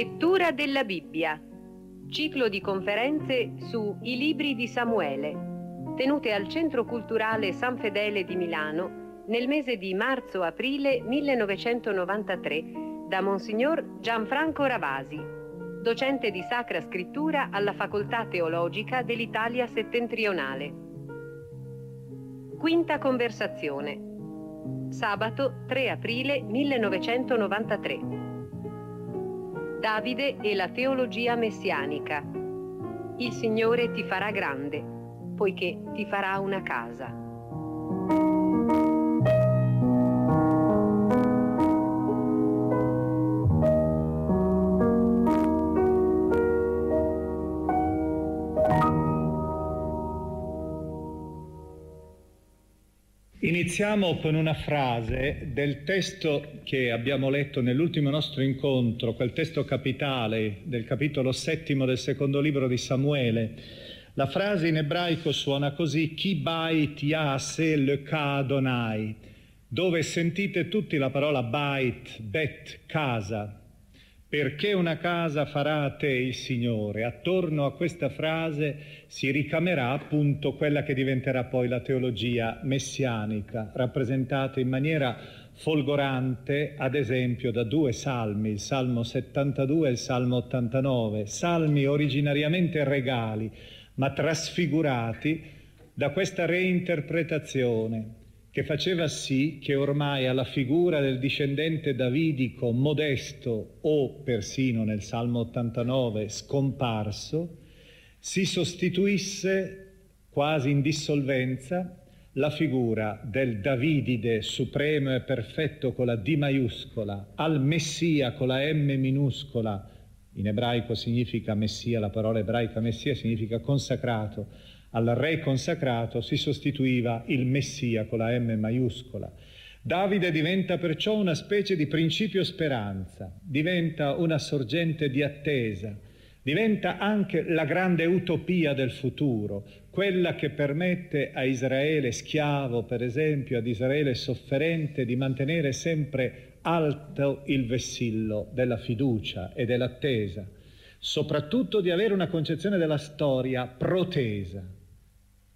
Lettura della Bibbia. Ciclo di conferenze su I libri di Samuele, tenute al Centro Culturale San Fedele di Milano nel mese di marzo-aprile 1993 da Monsignor Gianfranco Ravasi, docente di Sacra Scrittura alla Facoltà Teologica dell'Italia Settentrionale. Quinta conversazione. Sabato 3 aprile 1993. Davide e la teologia messianica. Il Signore ti farà grande, poiché ti farà una casa. Iniziamo con una frase del testo che abbiamo letto nell'ultimo nostro incontro, quel testo capitale del capitolo settimo del secondo libro di Samuele. La frase in ebraico suona così, Chi bait yase le kadonai, dove sentite tutti la parola bait, bet, casa, perché una casa farà a te il Signore? Attorno a questa frase si ricamerà appunto quella che diventerà poi la teologia messianica, rappresentata in maniera folgorante, ad esempio, da due salmi, il Salmo 72 e il Salmo 89, salmi originariamente regali, ma trasfigurati da questa reinterpretazione che faceva sì che ormai alla figura del discendente davidico modesto o persino nel Salmo 89 scomparso, si sostituisse quasi in dissolvenza la figura del Davidide supremo e perfetto con la D maiuscola, al Messia con la M minuscola, in ebraico significa Messia, la parola ebraica Messia significa consacrato, al re consacrato si sostituiva il Messia con la M maiuscola. Davide diventa perciò una specie di principio speranza, diventa una sorgente di attesa, diventa anche la grande utopia del futuro, quella che permette a Israele schiavo, per esempio, ad Israele sofferente, di mantenere sempre alto il vessillo della fiducia e dell'attesa, soprattutto di avere una concezione della storia protesa,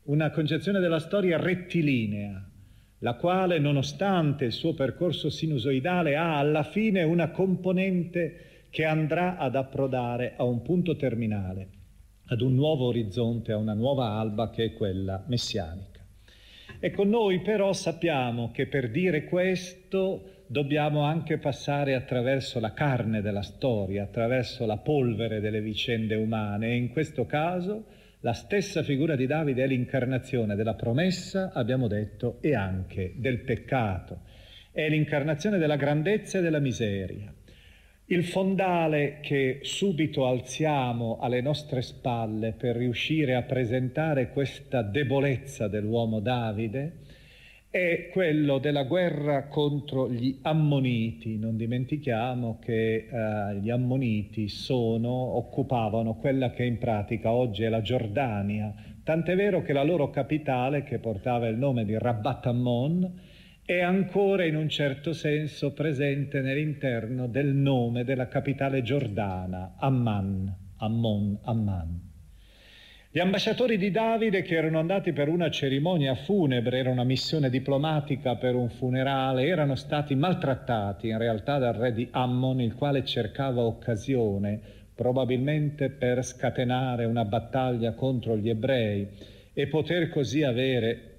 una concezione della storia rettilinea, la quale, nonostante il suo percorso sinusoidale, ha alla fine una componente che andrà ad approdare a un punto terminale, ad un nuovo orizzonte, a una nuova alba che è quella messianica. E con noi però sappiamo che per dire questo dobbiamo anche passare attraverso la carne della storia, attraverso la polvere delle vicende umane e in questo caso la stessa figura di Davide è l'incarnazione della promessa, abbiamo detto, e anche del peccato. è l'incarnazione della grandezza e della miseria. Il fondale che subito alziamo alle nostre spalle per riuscire a presentare questa debolezza dell'uomo Davide è quello della guerra contro gli ammoniti. Non dimentichiamo che eh, gli ammoniti sono, occupavano quella che in pratica oggi è la Giordania, tant'è vero che la loro capitale, che portava il nome di Rabat Ammon, è ancora in un certo senso presente nell'interno del nome della capitale giordana, Amman, Ammon, Amman. Gli ambasciatori di Davide che erano andati per una cerimonia funebre, era una missione diplomatica per un funerale, erano stati maltrattati in realtà dal re di Ammon, il quale cercava occasione probabilmente per scatenare una battaglia contro gli ebrei e poter così avere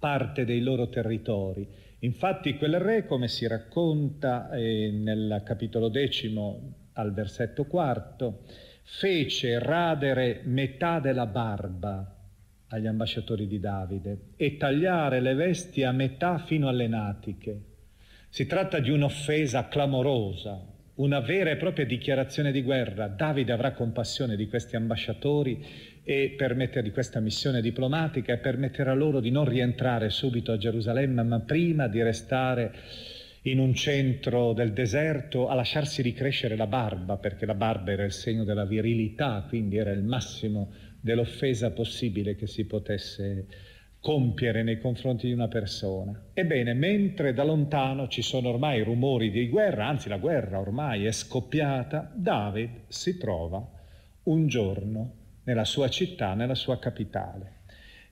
parte dei loro territori. Infatti quel re, come si racconta eh, nel capitolo decimo al versetto quarto, fece radere metà della barba agli ambasciatori di Davide e tagliare le vesti a metà fino alle natiche. Si tratta di un'offesa clamorosa, una vera e propria dichiarazione di guerra. Davide avrà compassione di questi ambasciatori e permette di questa missione diplomatica e permetterà loro di non rientrare subito a Gerusalemme, ma prima di restare in un centro del deserto a lasciarsi ricrescere la barba, perché la barba era il segno della virilità, quindi era il massimo dell'offesa possibile che si potesse compiere nei confronti di una persona. Ebbene, mentre da lontano ci sono ormai rumori di guerra, anzi la guerra ormai è scoppiata, David si trova un giorno nella sua città, nella sua capitale.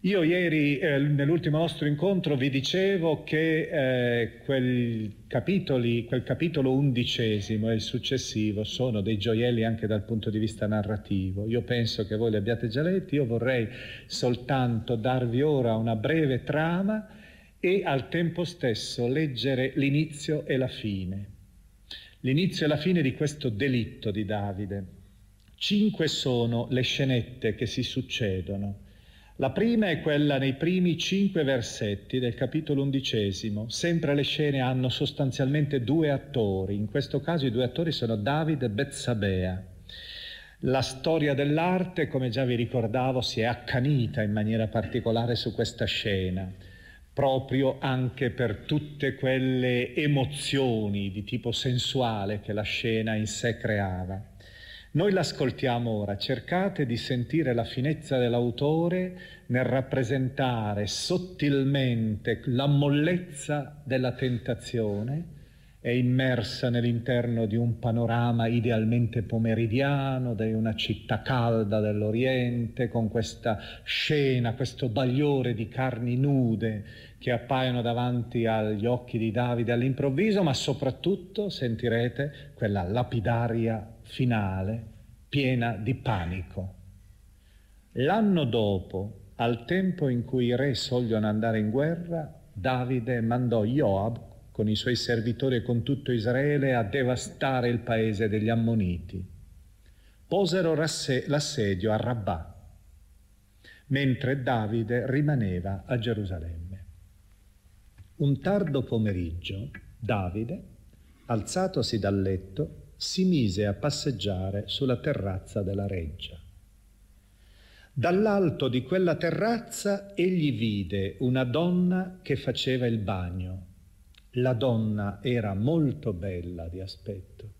Io ieri, eh, nell'ultimo nostro incontro, vi dicevo che eh, quel, capitoli, quel capitolo undicesimo e il successivo sono dei gioielli anche dal punto di vista narrativo. Io penso che voi li abbiate già letti, io vorrei soltanto darvi ora una breve trama e al tempo stesso leggere l'inizio e la fine. L'inizio e la fine di questo delitto di Davide. Cinque sono le scenette che si succedono la prima è quella nei primi cinque versetti del capitolo undicesimo. Sempre le scene hanno sostanzialmente due attori. In questo caso i due attori sono Davide e Betsabea. La storia dell'arte, come già vi ricordavo, si è accanita in maniera particolare su questa scena, proprio anche per tutte quelle emozioni di tipo sensuale che la scena in sé creava. Noi l'ascoltiamo ora, cercate di sentire la finezza dell'autore nel rappresentare sottilmente la mollezza della tentazione, è immersa nell'interno di un panorama idealmente pomeridiano, di una città calda dell'Oriente, con questa scena, questo bagliore di carni nude che appaiono davanti agli occhi di Davide all'improvviso, ma soprattutto sentirete quella lapidaria finale piena di panico. L'anno dopo, al tempo in cui i re sogliono andare in guerra, Davide mandò Joab con i suoi servitori e con tutto Israele a devastare il paese degli Ammoniti. Posero l'assedio a Rabbah, mentre Davide rimaneva a Gerusalemme. Un tardo pomeriggio, Davide, alzatosi dal letto, si mise a passeggiare sulla terrazza della reggia. Dall'alto di quella terrazza egli vide una donna che faceva il bagno. La donna era molto bella di aspetto.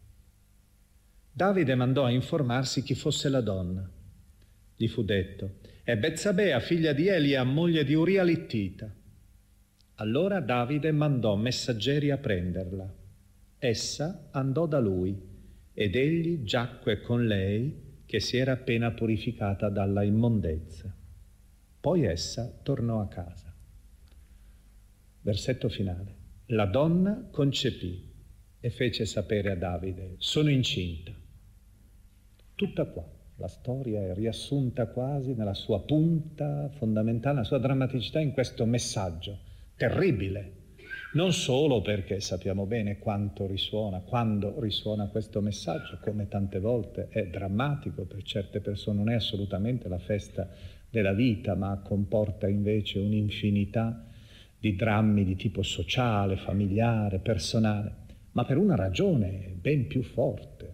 Davide mandò a informarsi chi fosse la donna. Gli fu detto, è Bezzabea, figlia di Elia, moglie di Uria Littita. Allora Davide mandò messaggeri a prenderla. Essa andò da lui ed egli giacque con lei che si era appena purificata dalla immondezza. Poi essa tornò a casa. Versetto finale. La donna concepì e fece sapere a Davide, sono incinta. Tutta qua. La storia è riassunta quasi nella sua punta fondamentale, nella sua drammaticità in questo messaggio terribile non solo perché sappiamo bene quanto risuona, quando risuona questo messaggio, come tante volte è drammatico, per certe persone non è assolutamente la festa della vita, ma comporta invece un'infinità di drammi di tipo sociale, familiare, personale, ma per una ragione ben più forte.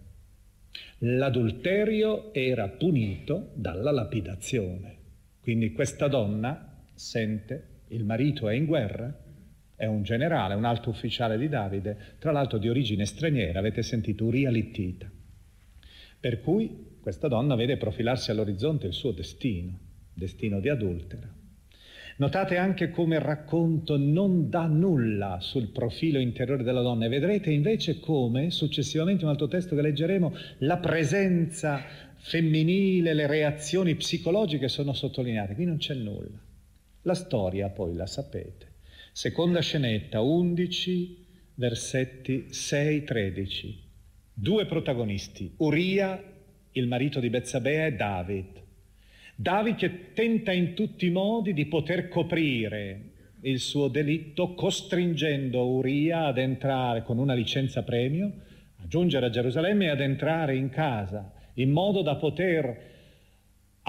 L'adulterio era punito dalla lapidazione. Quindi questa donna sente il marito è in guerra, è un generale, un alto ufficiale di Davide, tra l'altro di origine straniera, avete sentito Uria Littita. Per cui questa donna vede profilarsi all'orizzonte il suo destino, destino di adultera. Notate anche come il racconto non dà nulla sul profilo interiore della donna e vedrete invece come, successivamente in un altro testo che leggeremo, la presenza femminile, le reazioni psicologiche sono sottolineate. Qui non c'è nulla. La storia poi la sapete. Seconda scenetta, 11 versetti 6-13. Due protagonisti, Uria, il marito di Bezzabea, e David. David che tenta in tutti i modi di poter coprire il suo delitto, costringendo Uria ad entrare con una licenza premio, a giungere a Gerusalemme e ad entrare in casa, in modo da poter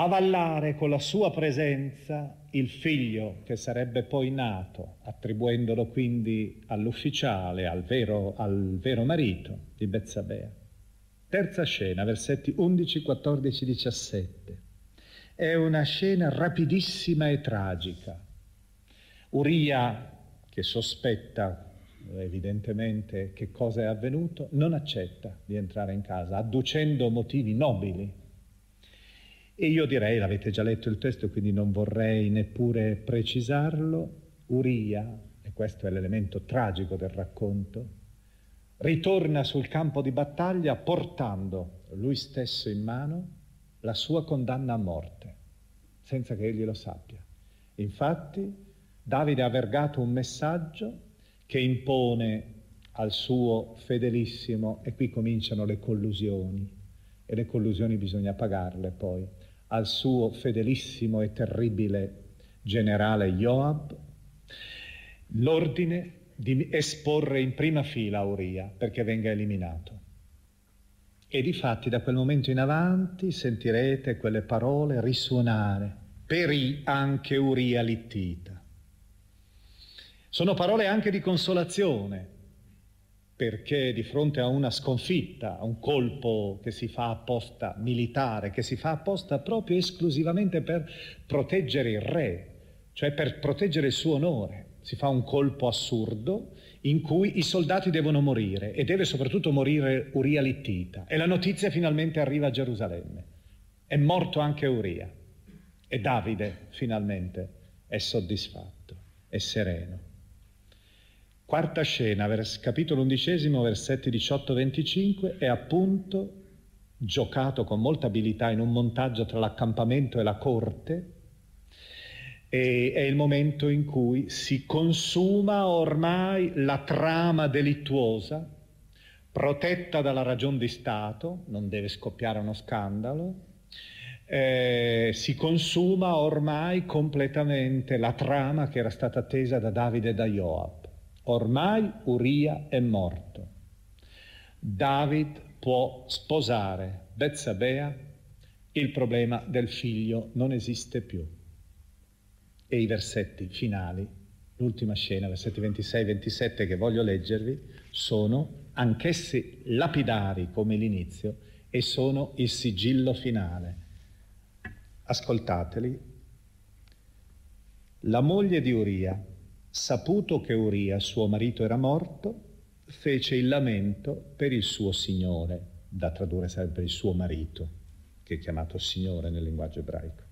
avallare con la sua presenza il figlio che sarebbe poi nato, attribuendolo quindi all'ufficiale, al vero, al vero marito di Bezzabea. Terza scena, versetti 11, 14, 17. È una scena rapidissima e tragica. Uria, che sospetta evidentemente che cosa è avvenuto, non accetta di entrare in casa, adducendo motivi nobili e io direi, l'avete già letto il testo, quindi non vorrei neppure precisarlo, Uria, e questo è l'elemento tragico del racconto, ritorna sul campo di battaglia portando lui stesso in mano la sua condanna a morte, senza che egli lo sappia. Infatti, Davide ha vergato un messaggio che impone al suo fedelissimo, e qui cominciano le collusioni, e le collusioni bisogna pagarle poi al suo fedelissimo e terribile generale Joab l'ordine di esporre in prima fila Uria perché venga eliminato. E di fatti da quel momento in avanti sentirete quelle parole risuonare. Perì anche Uria Littita. Sono parole anche di consolazione, perché di fronte a una sconfitta, a un colpo che si fa apposta militare, che si fa apposta proprio esclusivamente per proteggere il re, cioè per proteggere il suo onore, si fa un colpo assurdo in cui i soldati devono morire e deve soprattutto morire Uria Littita e la notizia finalmente arriva a Gerusalemme. È morto anche Uria e Davide finalmente è soddisfatto, è sereno. Quarta scena, vers- capitolo undicesimo, versetti 18-25, è appunto giocato con molta abilità in un montaggio tra l'accampamento e la corte, e è il momento in cui si consuma ormai la trama delittuosa, protetta dalla ragion di Stato, non deve scoppiare uno scandalo, eh, si consuma ormai completamente la trama che era stata attesa da Davide e da Joab. Ormai Uria è morto. David può sposare Bezzabea, il problema del figlio non esiste più. E i versetti finali, l'ultima scena, versetti 26 e 27 che voglio leggervi, sono anch'essi lapidari come l'inizio e sono il sigillo finale. Ascoltateli. La moglie di Uria, saputo che Uria, suo marito, era morto, fece il lamento per il suo signore, da tradurre sarebbe il suo marito, che è chiamato signore nel linguaggio ebraico.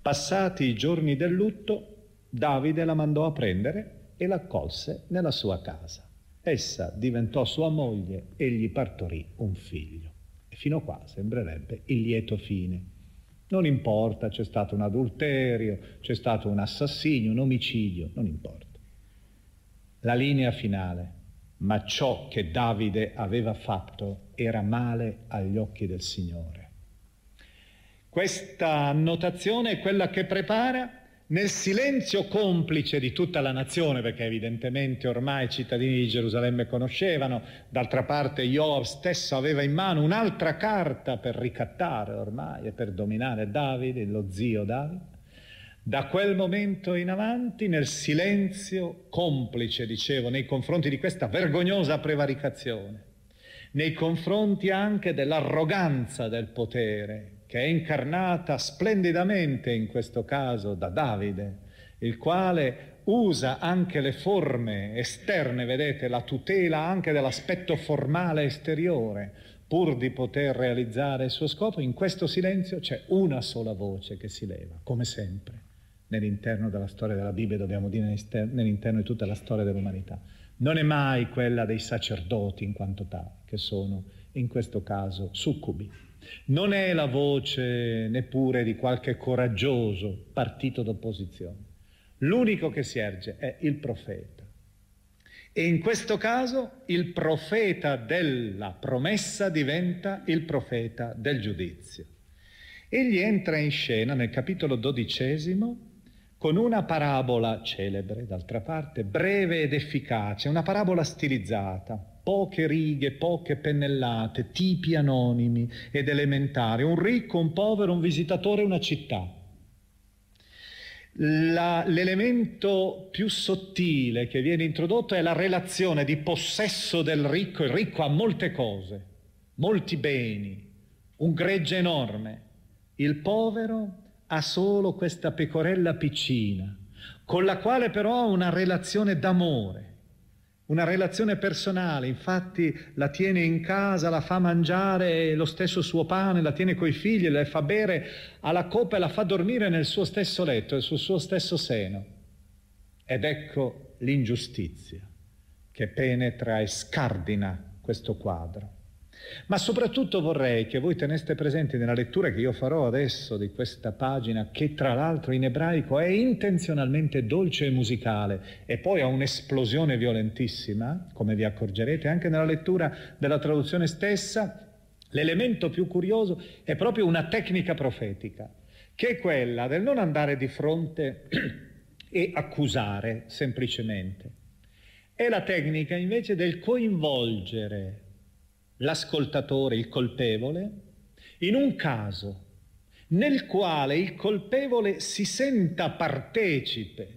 Passati i giorni del lutto, Davide la mandò a prendere e l'accolse nella sua casa. Essa diventò sua moglie e gli partorì un figlio. E fino qua sembrerebbe il lieto fine. Non importa, c'è stato un adulterio, c'è stato un assassinio, un omicidio, non importa. La linea finale, ma ciò che Davide aveva fatto era male agli occhi del Signore. Questa annotazione è quella che prepara nel silenzio complice di tutta la nazione, perché evidentemente ormai i cittadini di Gerusalemme conoscevano, d'altra parte Joab stesso aveva in mano un'altra carta per ricattare ormai e per dominare Davide, lo zio Davide. Da quel momento in avanti, nel silenzio complice, dicevo, nei confronti di questa vergognosa prevaricazione, nei confronti anche dell'arroganza del potere, che è incarnata splendidamente in questo caso da Davide, il quale usa anche le forme esterne, vedete, la tutela anche dell'aspetto formale esteriore, pur di poter realizzare il suo scopo, in questo silenzio c'è una sola voce che si leva, come sempre, nell'interno della storia della Bibbia, dobbiamo dire nell'interno di tutta la storia dell'umanità. Non è mai quella dei sacerdoti in quanto tali, che sono in questo caso succubi. Non è la voce neppure di qualche coraggioso partito d'opposizione. L'unico che si erge è il profeta. E in questo caso il profeta della promessa diventa il profeta del giudizio. Egli entra in scena nel capitolo dodicesimo con una parabola celebre, d'altra parte, breve ed efficace, una parabola stilizzata, poche righe, poche pennellate, tipi anonimi ed elementari, un ricco, un povero, un visitatore, una città. La, l'elemento più sottile che viene introdotto è la relazione di possesso del ricco. Il ricco ha molte cose, molti beni, un gregge enorme. Il povero ha solo questa pecorella piccina, con la quale però ha una relazione d'amore una relazione personale, infatti la tiene in casa, la fa mangiare lo stesso suo pane, la tiene coi figli, la fa bere alla coppa e la fa dormire nel suo stesso letto sul suo stesso seno. Ed ecco l'ingiustizia che penetra e scardina questo quadro. Ma soprattutto vorrei che voi teneste presente nella lettura che io farò adesso di questa pagina, che tra l'altro in ebraico è intenzionalmente dolce e musicale e poi ha un'esplosione violentissima, come vi accorgerete anche nella lettura della traduzione stessa, l'elemento più curioso è proprio una tecnica profetica, che è quella del non andare di fronte e accusare semplicemente. È la tecnica invece del coinvolgere l'ascoltatore, il colpevole, in un caso nel quale il colpevole si senta partecipe,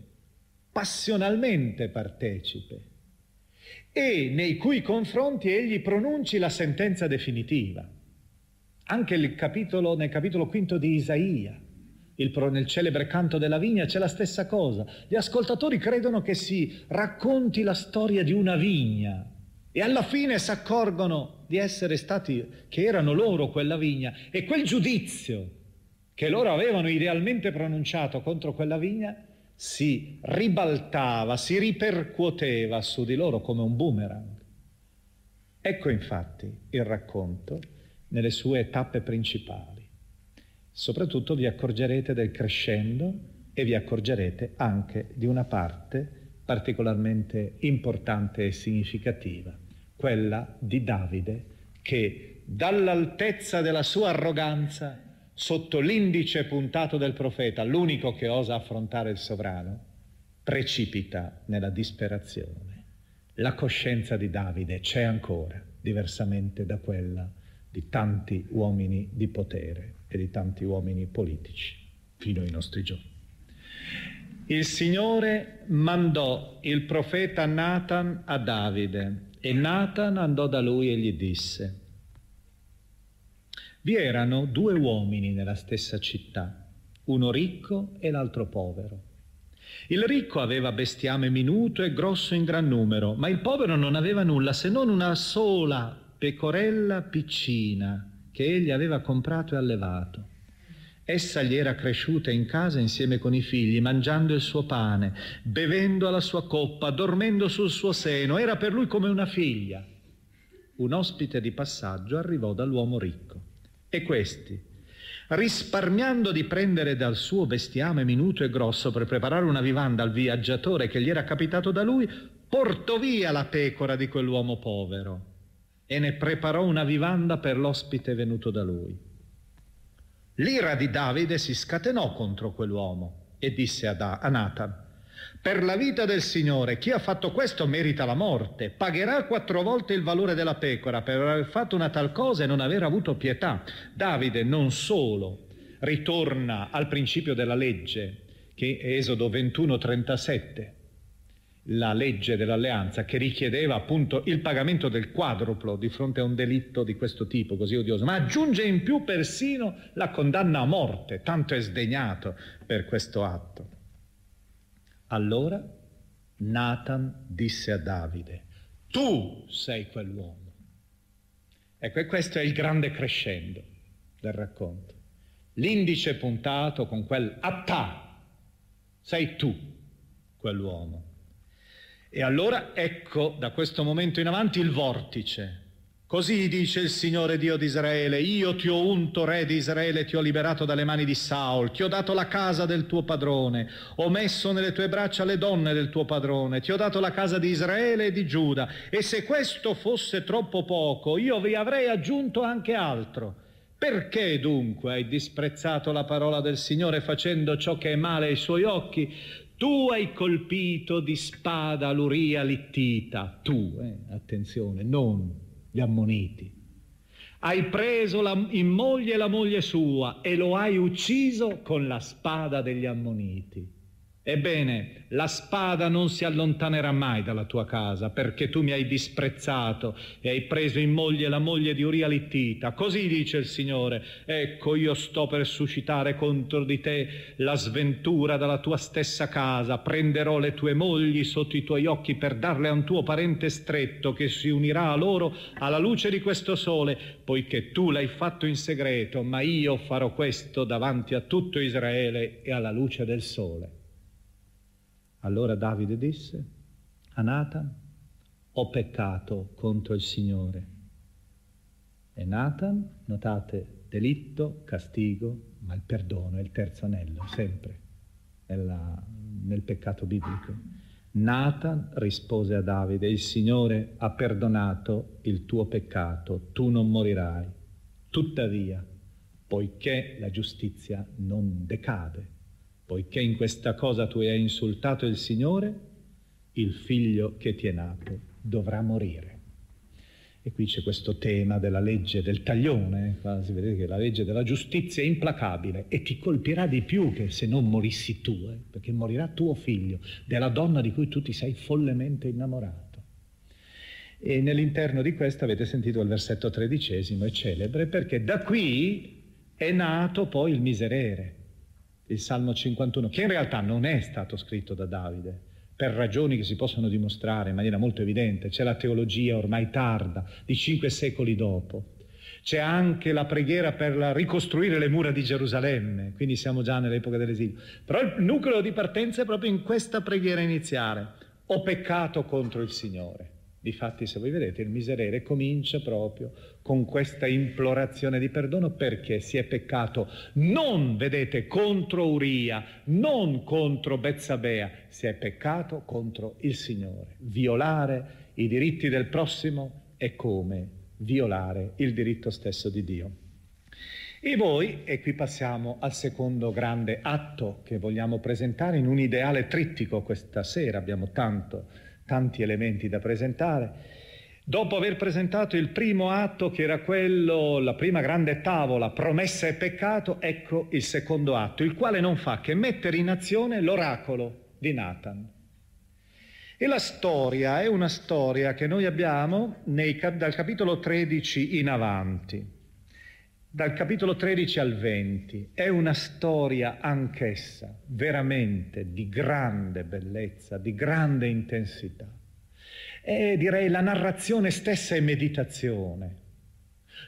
passionalmente partecipe, e nei cui confronti egli pronunci la sentenza definitiva. Anche capitolo, nel capitolo quinto di Isaia, il, nel celebre canto della vigna, c'è la stessa cosa. Gli ascoltatori credono che si racconti la storia di una vigna e alla fine si accorgono di essere stati, che erano loro quella vigna e quel giudizio che loro avevano idealmente pronunciato contro quella vigna si ribaltava, si ripercuoteva su di loro come un boomerang. Ecco infatti il racconto nelle sue tappe principali. Soprattutto vi accorgerete del crescendo e vi accorgerete anche di una parte particolarmente importante e significativa quella di Davide, che dall'altezza della sua arroganza, sotto l'indice puntato del profeta, l'unico che osa affrontare il sovrano, precipita nella disperazione. La coscienza di Davide c'è ancora, diversamente da quella di tanti uomini di potere e di tanti uomini politici, fino ai nostri giorni. Il Signore mandò il profeta Nathan a Davide e Nathan andò da lui e gli disse, vi erano due uomini nella stessa città, uno ricco e l'altro povero. Il ricco aveva bestiame minuto e grosso in gran numero, ma il povero non aveva nulla se non una sola pecorella piccina che egli aveva comprato e allevato. Essa gli era cresciuta in casa insieme con i figli, mangiando il suo pane, bevendo alla sua coppa, dormendo sul suo seno, era per lui come una figlia. Un ospite di passaggio arrivò dall'uomo ricco e questi, risparmiando di prendere dal suo bestiame minuto e grosso per preparare una vivanda al viaggiatore che gli era capitato da lui, portò via la pecora di quell'uomo povero e ne preparò una vivanda per l'ospite venuto da lui. L'ira di Davide si scatenò contro quell'uomo e disse a, Nathan, per la vita del Signore, chi ha fatto questo merita la morte, pagherà quattro volte il valore della pecora per aver fatto una tal cosa e non aver avuto pietà. Davide non solo ritorna al principio della legge che è Esodo 21, 37, la legge dell'alleanza che richiedeva appunto il pagamento del quadruplo di fronte a un delitto di questo tipo così odioso, ma aggiunge in più persino la condanna a morte, tanto è sdegnato per questo atto. Allora Nathan disse a Davide, tu sei quell'uomo. Ecco, e questo è il grande crescendo del racconto. L'indice puntato con quel attà, sei tu quell'uomo. E allora ecco da questo momento in avanti il vortice. Così dice il Signore Dio di Israele, io ti ho unto re di Israele, ti ho liberato dalle mani di Saul, ti ho dato la casa del tuo padrone, ho messo nelle tue braccia le donne del tuo padrone, ti ho dato la casa di Israele e di Giuda, e se questo fosse troppo poco, io vi avrei aggiunto anche altro. Perché dunque hai disprezzato la parola del Signore facendo ciò che è male ai suoi occhi? Tu hai colpito di spada l'Uria Littita, tu, eh, attenzione, non gli ammoniti. Hai preso la, in moglie la moglie sua e lo hai ucciso con la spada degli ammoniti. Ebbene, la spada non si allontanerà mai dalla tua casa, perché tu mi hai disprezzato e hai preso in moglie la moglie di Uria Littita. Così dice il Signore, ecco io sto per suscitare contro di te la sventura dalla tua stessa casa, prenderò le tue mogli sotto i tuoi occhi per darle a un tuo parente stretto che si unirà a loro alla luce di questo sole, poiché tu l'hai fatto in segreto, ma io farò questo davanti a tutto Israele e alla luce del sole. Allora Davide disse a Nathan, ho peccato contro il Signore. E Nathan, notate, delitto, castigo, ma il perdono è il terzo anello, sempre nella, nel peccato biblico. Nathan rispose a Davide, il Signore ha perdonato il tuo peccato, tu non morirai. Tuttavia, poiché la giustizia non decade, poiché in questa cosa tu hai insultato il Signore, il figlio che ti è nato dovrà morire. E qui c'è questo tema della legge del taglione, quasi vedete che la legge della giustizia è implacabile e ti colpirà di più che se non morissi tu, eh, perché morirà tuo figlio, della donna di cui tu ti sei follemente innamorato. E nell'interno di questo avete sentito il versetto tredicesimo, è celebre, perché da qui è nato poi il miserere il Salmo 51, che in realtà non è stato scritto da Davide, per ragioni che si possono dimostrare in maniera molto evidente. C'è la teologia ormai tarda, di cinque secoli dopo. C'è anche la preghiera per ricostruire le mura di Gerusalemme, quindi siamo già nell'epoca dell'esilio. Però il nucleo di partenza è proprio in questa preghiera iniziale. Ho peccato contro il Signore. Difatti, se voi vedete, il miserere comincia proprio con questa implorazione di perdono perché si è peccato non, vedete, contro Uria, non contro Bezzabea, si è peccato contro il Signore. Violare i diritti del prossimo è come violare il diritto stesso di Dio. E voi, e qui passiamo al secondo grande atto che vogliamo presentare in un ideale trittico questa sera, abbiamo tanto tanti elementi da presentare. Dopo aver presentato il primo atto, che era quello, la prima grande tavola, promessa e peccato, ecco il secondo atto, il quale non fa che mettere in azione l'oracolo di Nathan. E la storia è una storia che noi abbiamo nei, dal capitolo 13 in avanti dal capitolo 13 al 20. È una storia anch'essa veramente di grande bellezza, di grande intensità. È direi la narrazione stessa è meditazione.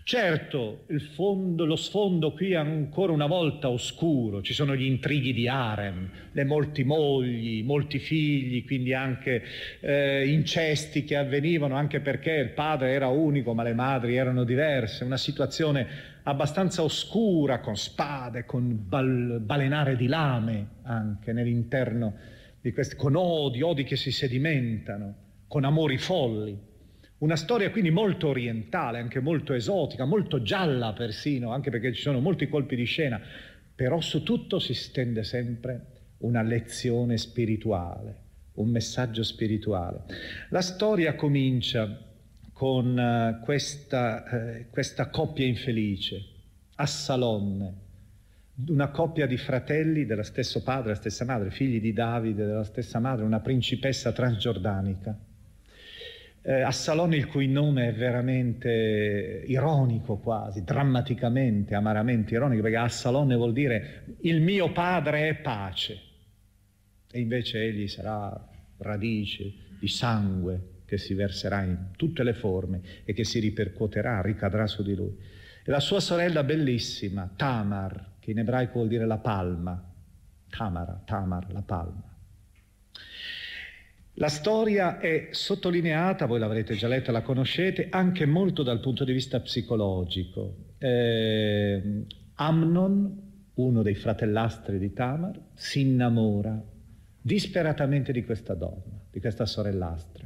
Certo, fondo, lo sfondo qui è ancora una volta oscuro, ci sono gli intrighi di harem, le molti mogli, molti figli, quindi anche eh, incesti che avvenivano, anche perché il padre era unico ma le madri erano diverse, una situazione abbastanza oscura, con spade, con bal- balenare di lame anche nell'interno di questi, con odi, odi che si sedimentano, con amori folli. Una storia quindi molto orientale, anche molto esotica, molto gialla persino, anche perché ci sono molti colpi di scena, però su tutto si stende sempre una lezione spirituale, un messaggio spirituale. La storia comincia con uh, questa, uh, questa coppia infelice, Assalonne, una coppia di fratelli dello stesso padre, della stessa madre, figli di Davide, della stessa madre, una principessa transgiordanica. Eh, Assalone il cui nome è veramente ironico quasi, drammaticamente, amaramente ironico, perché Assalone vuol dire il mio padre è pace. E invece egli sarà radice di sangue che si verserà in tutte le forme e che si ripercuoterà, ricadrà su di lui. E la sua sorella bellissima, Tamar, che in ebraico vuol dire la palma, Tamara, Tamar, la palma. La storia è sottolineata, voi l'avrete già letta, la conoscete, anche molto dal punto di vista psicologico. Eh, Amnon, uno dei fratellastri di Tamar, si innamora disperatamente di questa donna, di questa sorellastra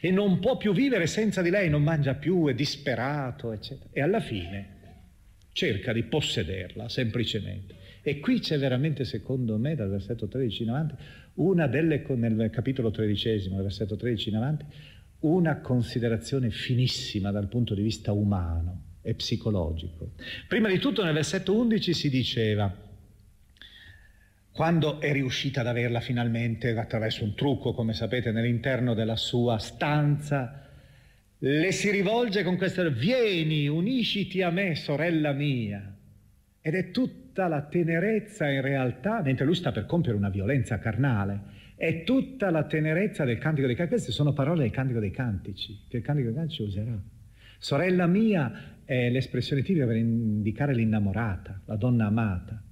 e non può più vivere senza di lei, non mangia più, è disperato, eccetera. E alla fine cerca di possederla semplicemente. E qui c'è veramente, secondo me, dal versetto 13 in avanti, una delle, nel capitolo tredicesimo, versetto 13 in avanti, una considerazione finissima dal punto di vista umano e psicologico. Prima di tutto nel versetto 11 si diceva, quando è riuscita ad averla finalmente attraverso un trucco, come sapete, nell'interno della sua stanza, le si rivolge con questo, vieni, unisciti a me, sorella mia. Ed è tutta la tenerezza in realtà, mentre lui sta per compiere una violenza carnale, è tutta la tenerezza del Cantico dei Cantici. Queste sono parole del Cantico dei Cantici, che il Cantico dei Cantici userà. Sorella mia è l'espressione tipica per indicare l'innamorata, la donna amata.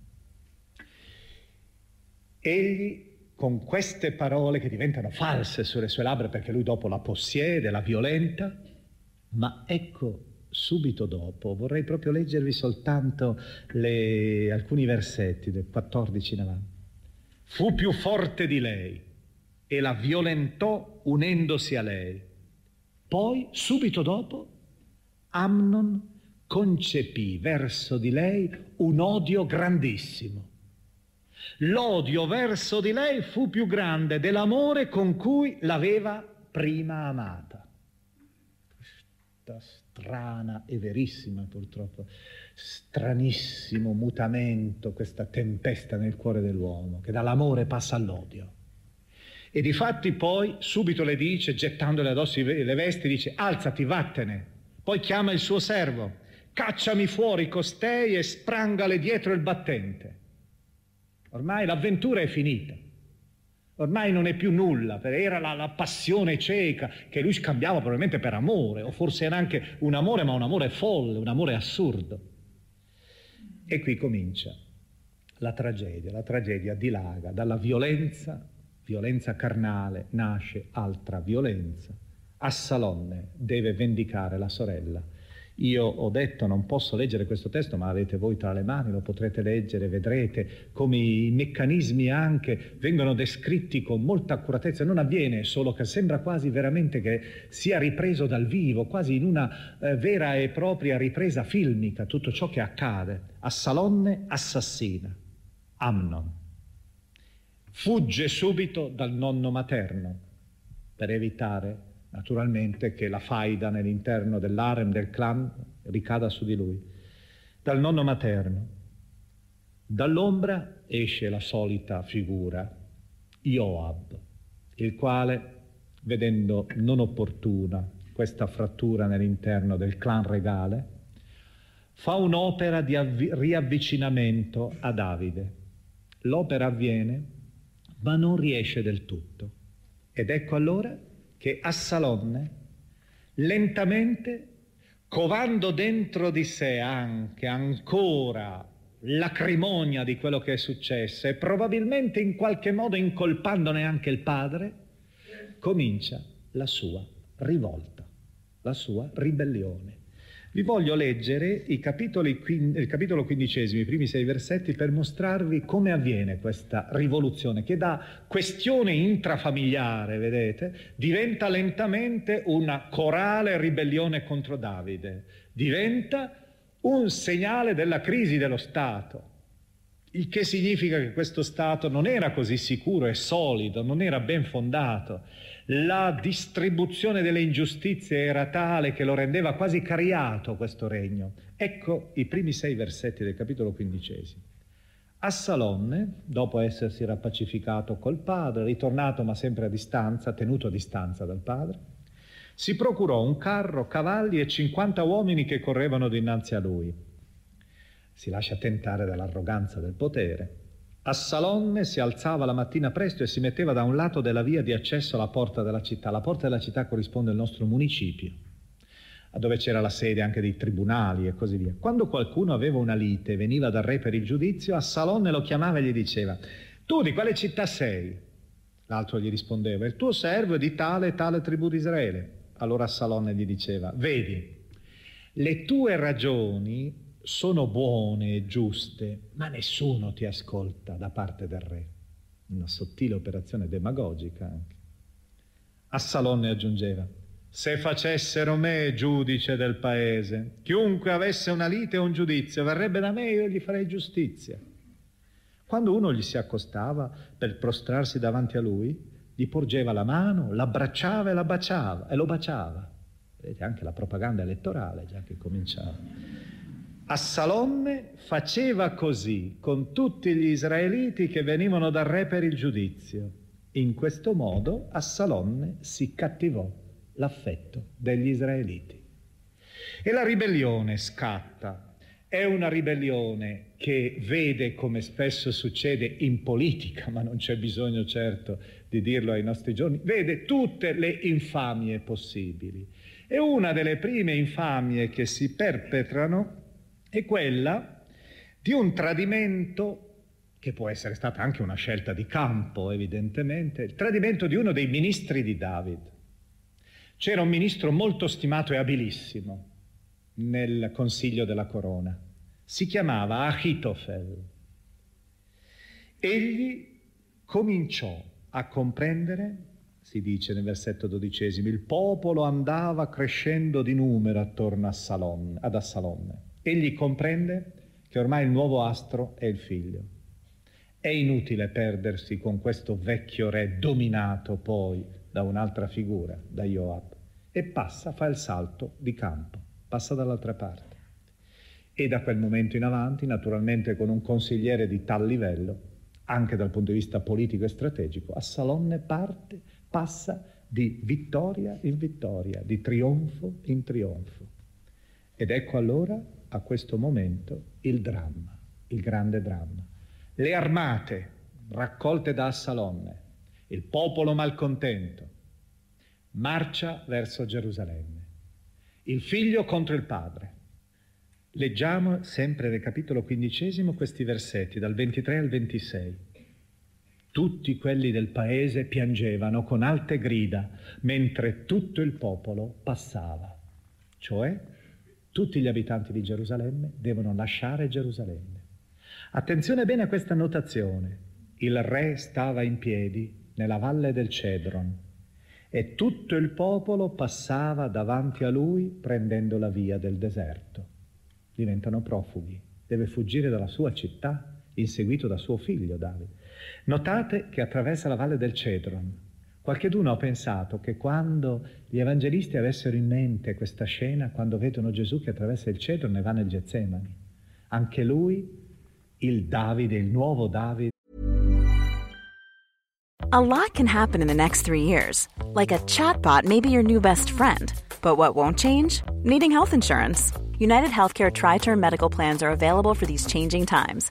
Egli con queste parole che diventano false sulle sue labbra perché lui dopo la possiede, la violenta, ma ecco subito dopo, vorrei proprio leggervi soltanto le, alcuni versetti del 14 in avanti. Fu più forte di lei e la violentò unendosi a lei. Poi, subito dopo, Amnon concepì verso di lei un odio grandissimo L'odio verso di lei fu più grande dell'amore con cui l'aveva prima amata. Questa strana e verissima purtroppo, stranissimo mutamento, questa tempesta nel cuore dell'uomo, che dall'amore passa all'odio. E difatti poi subito le dice, gettandole addosso le vesti, dice alzati, vattene. Poi chiama il suo servo, cacciami fuori costei e sprangale dietro il battente. Ormai l'avventura è finita. Ormai non è più nulla, era la, la, passione cieca che lui scambiava probabilmente per amore, o forse era anche un amore, ma un amore folle, un amore assurdo. E qui comincia la tragedia, la tragedia dilaga, dalla violenza, violenza carnale, nasce altra violenza. Assalonne deve vendicare la sorella io ho detto non posso leggere questo testo, ma avete voi tra le mani, lo potrete leggere, vedrete come i meccanismi anche vengono descritti con molta accuratezza. Non avviene solo che sembra quasi veramente che sia ripreso dal vivo, quasi in una eh, vera e propria ripresa filmica, tutto ciò che accade. Assalonne assassina, Amnon. Fugge subito dal nonno materno per evitare naturalmente che la faida nell'interno dell'arem del clan ricada su di lui. Dal nonno materno. Dall'ombra esce la solita figura, Joab, il quale, vedendo non opportuna questa frattura nell'interno del clan regale, fa un'opera di avvi- riavvicinamento a Davide. L'opera avviene, ma non riesce del tutto. Ed ecco allora che Assalonne lentamente, covando dentro di sé anche ancora l'acrimonia di quello che è successo e probabilmente in qualche modo incolpandone anche il padre, comincia la sua rivolta, la sua ribellione. Vi voglio leggere il capitolo quindicesimo, i primi sei versetti, per mostrarvi come avviene questa rivoluzione, che da questione intrafamiliare, vedete, diventa lentamente una corale ribellione contro Davide, diventa un segnale della crisi dello Stato. Il che significa che questo Stato non era così sicuro e solido, non era ben fondato. La distribuzione delle ingiustizie era tale che lo rendeva quasi cariato questo regno. Ecco i primi sei versetti del capitolo quindicesimo. Assalonne, dopo essersi rappacificato col padre, ritornato ma sempre a distanza, tenuto a distanza dal padre, si procurò un carro, cavalli e 50 uomini che correvano dinanzi a lui. Si lascia tentare dall'arroganza del potere a Salonne si alzava la mattina presto e si metteva da un lato della via di accesso alla porta della città. La porta della città corrisponde al nostro municipio, dove c'era la sede anche dei tribunali e così via. Quando qualcuno aveva una lite e veniva dal re per il giudizio, a Salonne lo chiamava e gli diceva: Tu di quale città sei? L'altro gli rispondeva: Il tuo servo è di tale e tale tribù di Israele. Allora Salonne gli diceva: Vedi, le tue ragioni sono buone e giuste, ma nessuno ti ascolta da parte del re. Una sottile operazione demagogica anche. Assalonne aggiungeva, se facessero me giudice del paese, chiunque avesse una lite o un giudizio verrebbe da me e io gli farei giustizia. Quando uno gli si accostava per prostrarsi davanti a lui, gli porgeva la mano, l'abbracciava e la baciava e lo baciava. Vedete anche la propaganda elettorale già che cominciava. Assalonne faceva così con tutti gli israeliti che venivano dal re per il giudizio. In questo modo Assalonne si cattivò l'affetto degli israeliti. E la ribellione scatta. È una ribellione che vede, come spesso succede in politica, ma non c'è bisogno certo di dirlo ai nostri giorni, vede tutte le infamie possibili. E una delle prime infamie che si perpetrano è quella di un tradimento che può essere stata anche una scelta di campo, evidentemente, il tradimento di uno dei ministri di David. C'era un ministro molto stimato e abilissimo nel Consiglio della Corona. Si chiamava Achitofel. Egli cominciò a comprendere, si dice nel versetto dodicesimo, il popolo andava crescendo di numero attorno a Salon, ad Assalonne Egli comprende che ormai il nuovo astro è il figlio. È inutile perdersi con questo vecchio re dominato poi da un'altra figura, da Joab, e passa, fa il salto di campo, passa dall'altra parte. E da quel momento in avanti, naturalmente con un consigliere di tal livello, anche dal punto di vista politico e strategico, a Salonne parte, passa di vittoria in vittoria, di trionfo in trionfo. Ed ecco allora a questo momento il dramma, il grande dramma. Le armate raccolte da Assalonne, il popolo malcontento, marcia verso Gerusalemme. Il figlio contro il padre. Leggiamo sempre nel capitolo quindicesimo questi versetti, dal 23 al 26. Tutti quelli del paese piangevano con alte grida, mentre tutto il popolo passava. Cioè, tutti gli abitanti di Gerusalemme devono lasciare Gerusalemme. Attenzione bene a questa notazione. Il re stava in piedi nella valle del Cedron e tutto il popolo passava davanti a lui prendendo la via del deserto. Diventano profughi. Deve fuggire dalla sua città, inseguito da suo figlio Davide. Notate che attraversa la valle del Cedron, Qualcheduno ha pensato che quando gli evangelisti avessero in mente questa scena, quando vedono Gesù che attraversa il Cedro e va nel Getsemani, anche lui, il Davide, il nuovo Davide. A lot can happen in the next three years. Like a chatbot may be your new best friend. But what won't change? Needing health insurance. United Healthcare Tri Term Medical Plans are available for these changing times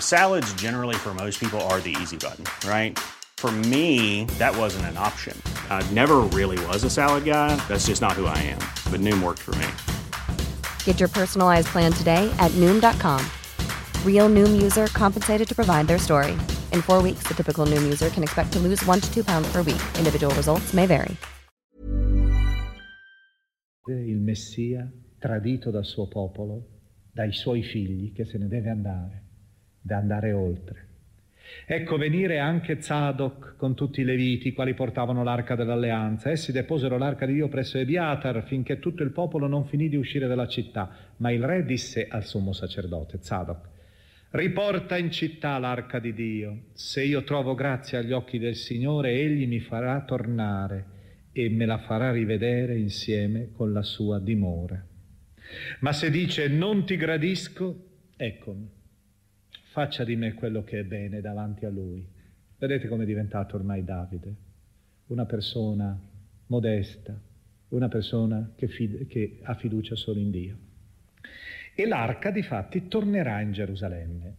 Salads, generally, for most people, are the easy button, right? For me, that wasn't an option. I never really was a salad guy. That's just not who I am. But Noom worked for me. Get your personalized plan today at Noom.com. Real Noom user compensated to provide their story. In four weeks, the typical Noom user can expect to lose one to two pounds per week. Individual results may vary. il Messia tradito dal suo popolo, dai suoi figli, che se ne deve andare, da andare oltre. Ecco venire anche Zadok con tutti i leviti, quali portavano l'arca dell'alleanza. Essi deposero l'arca di Dio presso Ebiatar finché tutto il popolo non finì di uscire dalla città. Ma il re disse al sommo sacerdote, Zadok, riporta in città l'arca di Dio. Se io trovo grazia agli occhi del Signore, egli mi farà tornare e me la farà rivedere insieme con la sua dimora. Ma se dice non ti gradisco, eccomi faccia di me quello che è bene davanti a lui. Vedete come è diventato ormai Davide, una persona modesta, una persona che, fid- che ha fiducia solo in Dio. E l'arca di fatti tornerà in Gerusalemme.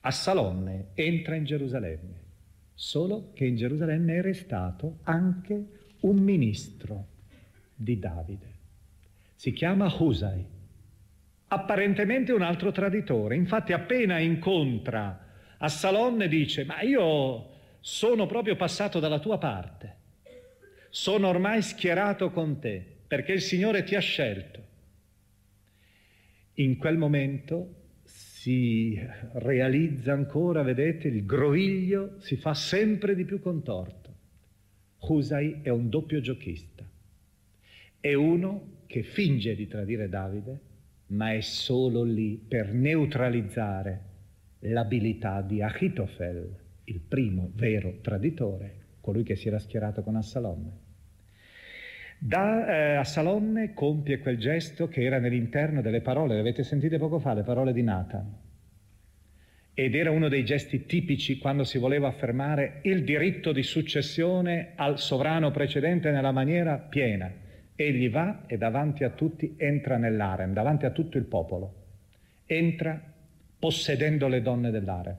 A Salonne entra in Gerusalemme, solo che in Gerusalemme è restato anche un ministro di Davide. Si chiama Husai apparentemente un altro traditore. Infatti appena incontra a Salonne dice, ma io sono proprio passato dalla tua parte, sono ormai schierato con te, perché il Signore ti ha scelto. In quel momento si realizza ancora, vedete, il groviglio si fa sempre di più contorto. Husai è un doppio giochista, è uno che finge di tradire Davide, ma è solo lì per neutralizzare l'abilità di Achitofel, il primo vero traditore, colui che si era schierato con Assalonne. Da eh, Assalonne compie quel gesto che era nell'interno delle parole, le avete sentite poco fa, le parole di Nathan. Ed era uno dei gesti tipici quando si voleva affermare il diritto di successione al sovrano precedente nella maniera piena Egli va e davanti a tutti entra nell'arem, davanti a tutto il popolo. Entra possedendo le donne dell'arem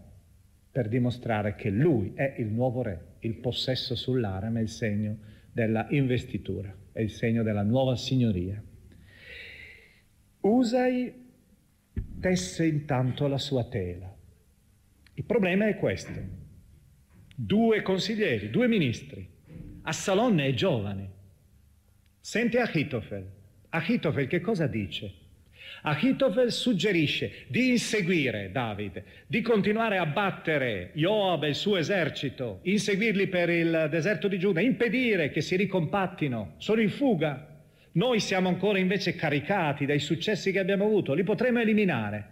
per dimostrare che lui è il nuovo re. Il possesso sull'arem è il segno della investitura, è il segno della nuova signoria. Usai tesse intanto la sua tela. Il problema è questo. Due consiglieri, due ministri. Assalonne è giovane, Sente Achitofel. Achitofel che cosa dice? Achitofel suggerisce di inseguire Davide, di continuare a battere Joab e il suo esercito, inseguirli per il deserto di Giuda, impedire che si ricompattino, sono in fuga. Noi siamo ancora invece caricati dai successi che abbiamo avuto, li potremo eliminare.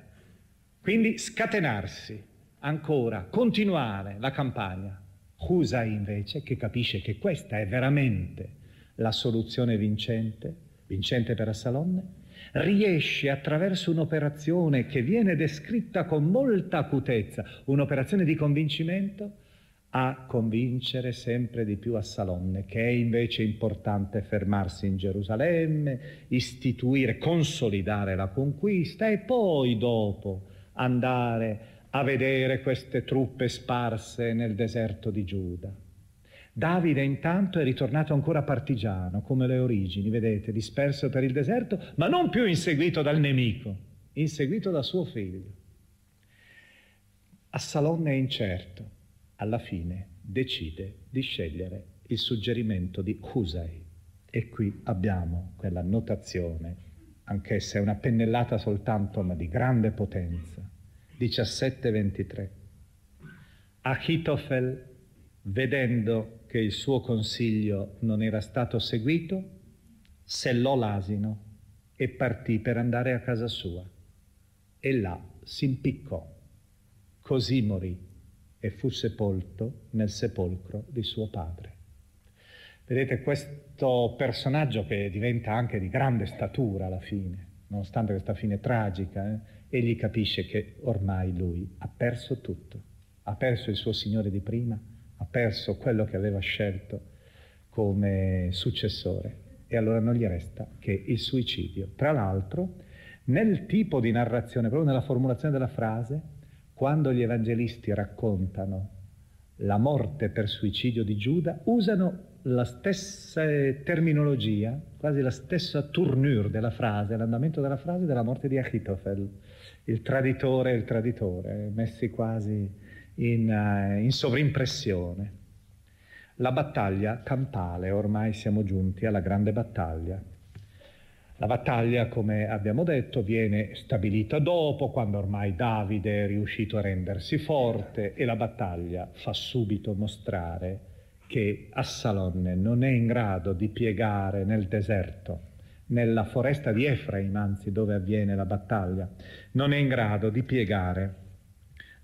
Quindi scatenarsi ancora, continuare la campagna. Husai invece, che capisce che questa è veramente la soluzione vincente, vincente per Assalonne, riesce attraverso un'operazione che viene descritta con molta acutezza, un'operazione di convincimento, a convincere sempre di più Assalonne, che è invece importante fermarsi in Gerusalemme, istituire, consolidare la conquista e poi dopo andare a vedere queste truppe sparse nel deserto di Giuda. Davide intanto è ritornato ancora partigiano, come le origini, vedete, disperso per il deserto, ma non più inseguito dal nemico, inseguito da suo figlio. Assalonne è incerto, alla fine decide di scegliere il suggerimento di Husai. E qui abbiamo quella notazione, anch'essa è una pennellata soltanto, ma di grande potenza. 17-23. Achitofel, vedendo che il suo consiglio non era stato seguito, sellò l'asino e partì per andare a casa sua. E là si impiccò. Così morì e fu sepolto nel sepolcro di suo padre. Vedete questo personaggio che diventa anche di grande statura alla fine, nonostante questa fine tragica, eh? egli capisce che ormai lui ha perso tutto, ha perso il suo Signore di prima, ha perso quello che aveva scelto come successore e allora non gli resta che il suicidio. Tra l'altro, nel tipo di narrazione, proprio nella formulazione della frase, quando gli evangelisti raccontano la morte per suicidio di Giuda, usano la stessa terminologia, quasi la stessa tournure della frase, l'andamento della frase della morte di Achitofel, il traditore e il traditore, messi quasi in, uh, in sovrimpressione. La battaglia campale, ormai siamo giunti alla grande battaglia. La battaglia, come abbiamo detto, viene stabilita dopo, quando ormai Davide è riuscito a rendersi forte e la battaglia fa subito mostrare che Assalonne non è in grado di piegare nel deserto, nella foresta di Efraim, anzi dove avviene la battaglia, non è in grado di piegare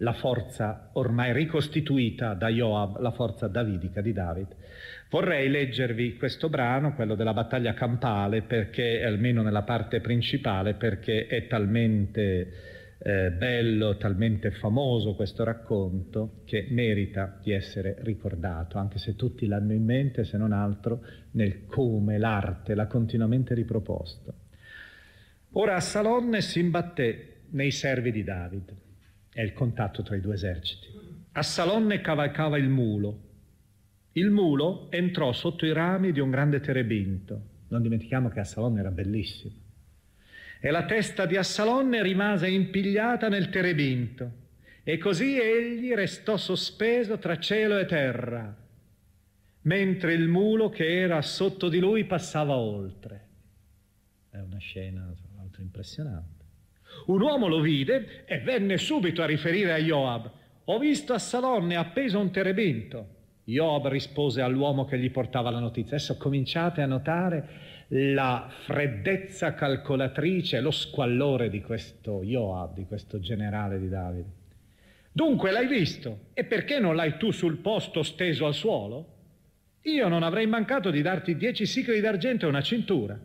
la forza ormai ricostituita da Joab, la forza davidica di David. Vorrei leggervi questo brano, quello della battaglia campale, perché almeno nella parte principale, perché è talmente eh, bello, talmente famoso questo racconto che merita di essere ricordato, anche se tutti l'hanno in mente, se non altro nel come l'arte l'ha continuamente riproposto. Ora Salonne si imbatté nei servi di David, è il contatto tra i due eserciti. A Salonne cavalcava il mulo, il mulo entrò sotto i rami di un grande terebinto. Non dimentichiamo che Assalonne era bellissimo. E la testa di Assalonne rimase impigliata nel terebinto. E così egli restò sospeso tra cielo e terra, mentre il mulo che era sotto di lui passava oltre. È una scena, tra l'altro, impressionante. Un uomo lo vide e venne subito a riferire a Joab. Ho visto Assalonne appeso a un terebinto. Job rispose all'uomo che gli portava la notizia. Adesso cominciate a notare la freddezza calcolatrice, lo squallore di questo Joab, di questo generale di Davide. Dunque l'hai visto? E perché non l'hai tu sul posto steso al suolo? Io non avrei mancato di darti dieci sicli d'argento e una cintura.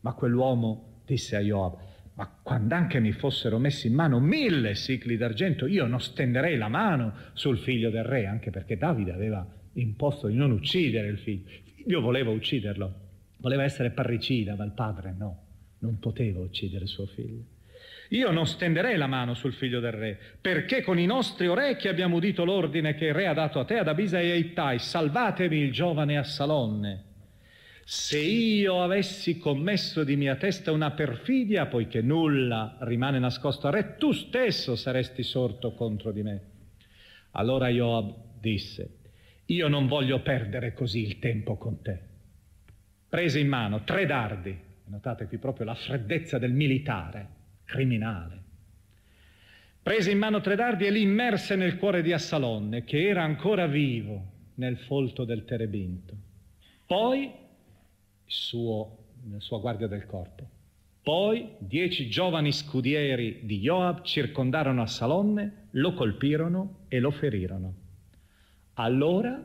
Ma quell'uomo disse a Joab, ma quando anche mi fossero messi in mano mille sicli d'argento, io non stenderei la mano sul figlio del re, anche perché Davide aveva imposto di non uccidere il figlio. Il figlio voleva ucciderlo, voleva essere parricida, ma il padre no, non poteva uccidere suo figlio. Io non stenderei la mano sul figlio del re, perché con i nostri orecchi abbiamo udito l'ordine che il re ha dato a te, ad Abisa e a Ittai, salvatevi il giovane Assalonne. Se io avessi commesso di mia testa una perfidia, poiché nulla rimane nascosto a re, tu stesso saresti sorto contro di me. Allora Joab disse, io non voglio perdere così il tempo con te. Prese in mano tre dardi, notate qui proprio la freddezza del militare, criminale. Prese in mano tre dardi e li immerse nel cuore di Assalonne, che era ancora vivo nel folto del terebinto. Poi suo, sua guardia del corpo. Poi dieci giovani scudieri di Joab circondarono Assalonne, lo colpirono e lo ferirono. Allora,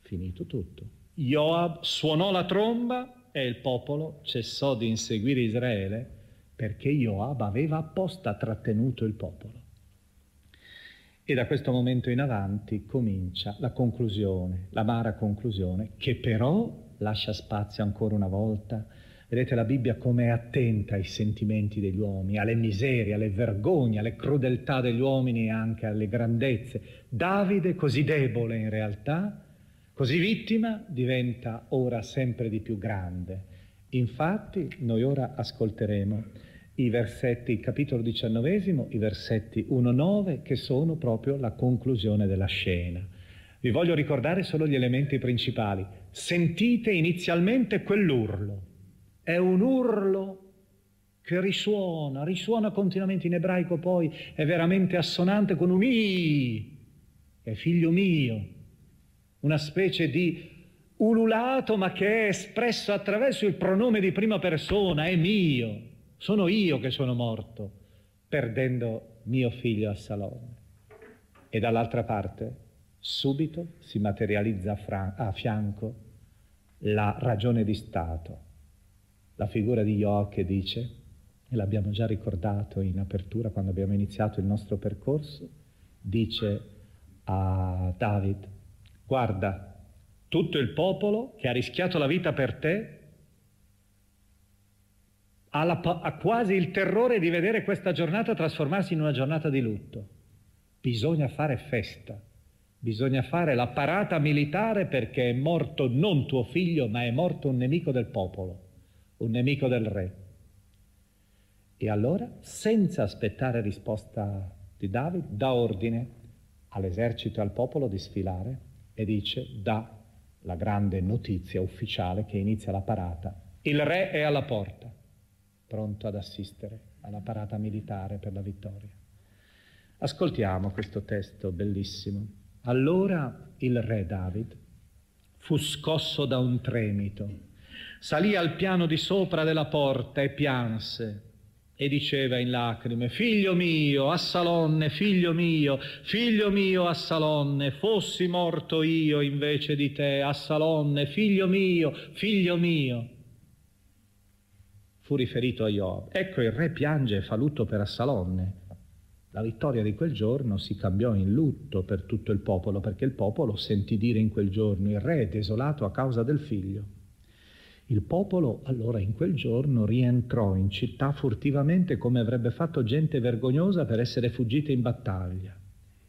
finito tutto, Joab suonò la tromba e il popolo cessò di inseguire Israele perché Joab aveva apposta trattenuto il popolo. E da questo momento in avanti comincia la conclusione, l'amara conclusione, che però lascia spazio ancora una volta. Vedete la Bibbia come è attenta ai sentimenti degli uomini, alle miserie, alle vergogne, alle crudeltà degli uomini e anche alle grandezze. Davide, così debole in realtà, così vittima, diventa ora sempre di più grande. Infatti noi ora ascolteremo i versetti, il capitolo diciannovesimo, i versetti 1-9, che sono proprio la conclusione della scena. Vi voglio ricordare solo gli elementi principali. Sentite inizialmente quell'urlo. È un urlo che risuona, risuona continuamente in ebraico poi, è veramente assonante con un i, è figlio mio, una specie di ululato ma che è espresso attraverso il pronome di prima persona, è mio, sono io che sono morto, perdendo mio figlio a Salome. E dall'altra parte subito si materializza a fianco la ragione di Stato, la figura di che dice, e l'abbiamo già ricordato in apertura quando abbiamo iniziato il nostro percorso, dice a David, guarda, tutto il popolo che ha rischiato la vita per te ha, la, ha quasi il terrore di vedere questa giornata trasformarsi in una giornata di lutto. Bisogna fare festa Bisogna fare la parata militare perché è morto non tuo figlio, ma è morto un nemico del popolo, un nemico del re. E allora, senza aspettare risposta di David, dà ordine all'esercito e al popolo di sfilare e dice, dà la grande notizia ufficiale che inizia la parata. Il re è alla porta. pronto ad assistere alla parata militare per la vittoria. Ascoltiamo questo testo bellissimo. Allora il re David fu scosso da un tremito, salì al piano di sopra della porta e pianse e diceva in lacrime, figlio mio, Assalonne, figlio mio, figlio mio, Assalonne, fossi morto io invece di te, Assalonne, figlio mio, figlio mio. Fu riferito a Job. Ecco il re piange e fa lutto per Assalonne. La vittoria di quel giorno si cambiò in lutto per tutto il popolo, perché il popolo sentì dire in quel giorno il re è desolato a causa del figlio. Il popolo allora in quel giorno rientrò in città furtivamente come avrebbe fatto gente vergognosa per essere fuggita in battaglia.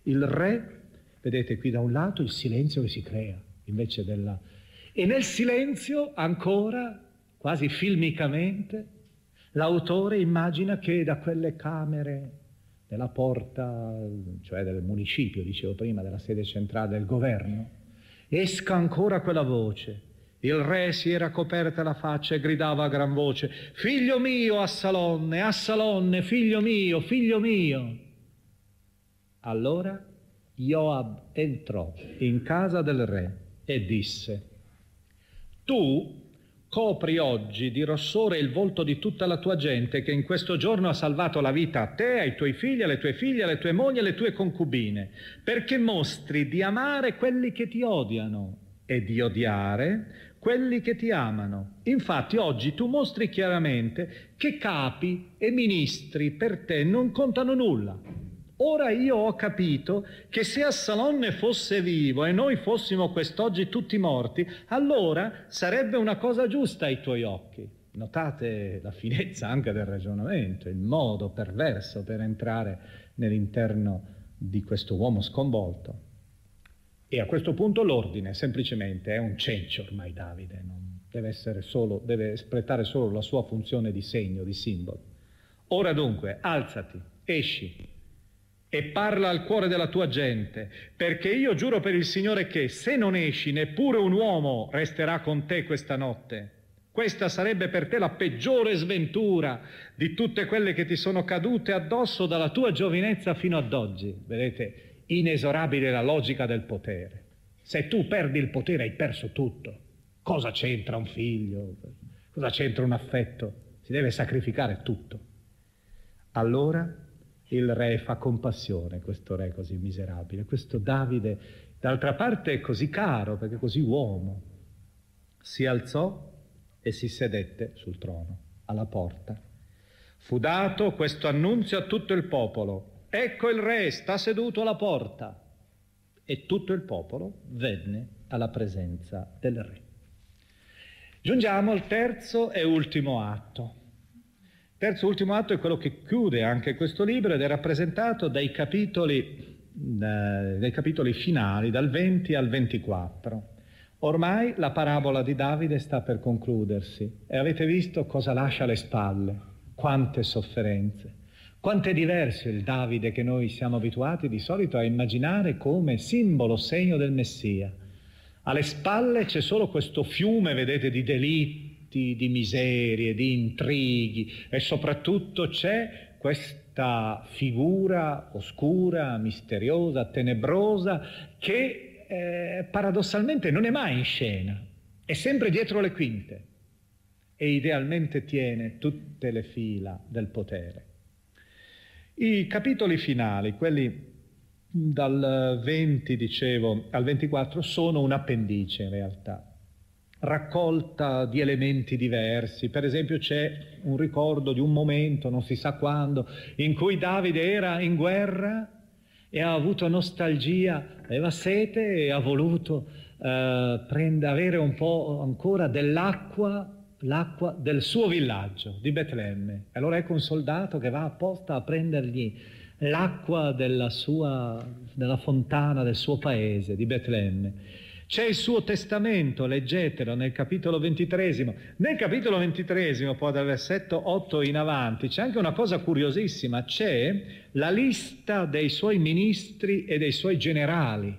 Il re, vedete qui da un lato il silenzio che si crea invece della... E nel silenzio ancora, quasi filmicamente, l'autore immagina che da quelle camere della porta, cioè del municipio, dicevo prima, della sede centrale del governo, esca ancora quella voce. Il re si era coperta la faccia e gridava a gran voce, figlio mio, Assalonne, Assalonne, figlio mio, figlio mio. Allora Joab entrò in casa del re e disse, tu Copri oggi di rossore il volto di tutta la tua gente che in questo giorno ha salvato la vita a te, ai tuoi figli, alle tue figlie, alle tue mogli, alle tue concubine, perché mostri di amare quelli che ti odiano e di odiare quelli che ti amano. Infatti oggi tu mostri chiaramente che capi e ministri per te non contano nulla Ora io ho capito che se Assalonne fosse vivo e noi fossimo quest'oggi tutti morti, allora sarebbe una cosa giusta ai tuoi occhi. Notate la finezza anche del ragionamento, il modo perverso per entrare nell'interno di questo uomo sconvolto. E a questo punto l'ordine semplicemente è un cencio ormai Davide, deve, solo, deve espletare solo la sua funzione di segno, di simbolo. Ora dunque, alzati, esci, e parla al cuore della tua gente, perché io giuro per il Signore che se non esci neppure un uomo resterà con te questa notte. Questa sarebbe per te la peggiore sventura di tutte quelle che ti sono cadute addosso dalla tua giovinezza fino ad oggi. Vedete, inesorabile la logica del potere. Se tu perdi il potere hai perso tutto. Cosa c'entra un figlio? Cosa c'entra un affetto? Si deve sacrificare tutto. Allora il re fa compassione, questo re così miserabile, questo Davide, d'altra parte è così caro perché così uomo. Si alzò e si sedette sul trono, alla porta. Fu dato questo annunzio a tutto il popolo. Ecco il re, sta seduto alla porta. E tutto il popolo venne alla presenza del re. Giungiamo al terzo e ultimo atto. Terzo ultimo atto è quello che chiude anche questo libro ed è rappresentato dai capitoli, dai capitoli finali, dal 20 al 24. Ormai la parabola di Davide sta per concludersi e avete visto cosa lascia alle spalle, quante sofferenze, quanto è diverso il Davide che noi siamo abituati di solito a immaginare come simbolo, segno del Messia. Alle spalle c'è solo questo fiume, vedete, di delitti conflitti, di miserie, di intrighi e soprattutto c'è questa figura oscura, misteriosa, tenebrosa che eh, paradossalmente non è mai in scena, è sempre dietro le quinte e idealmente tiene tutte le fila del potere. I capitoli finali, quelli dal 20, dicevo, al 24, sono un appendice in realtà raccolta di elementi diversi. Per esempio c'è un ricordo di un momento, non si sa quando, in cui Davide era in guerra e ha avuto nostalgia, aveva sete e ha voluto eh, prend- avere un po' ancora dell'acqua l'acqua del suo villaggio di Betlemme. Allora ecco un soldato che va apposta a prendergli l'acqua della, sua, della fontana del suo paese di Betlemme. C'è il suo testamento, leggetelo nel capitolo ventitresimo. Nel capitolo ventitresimo, poi dal versetto 8 in avanti, c'è anche una cosa curiosissima, c'è la lista dei suoi ministri e dei suoi generali,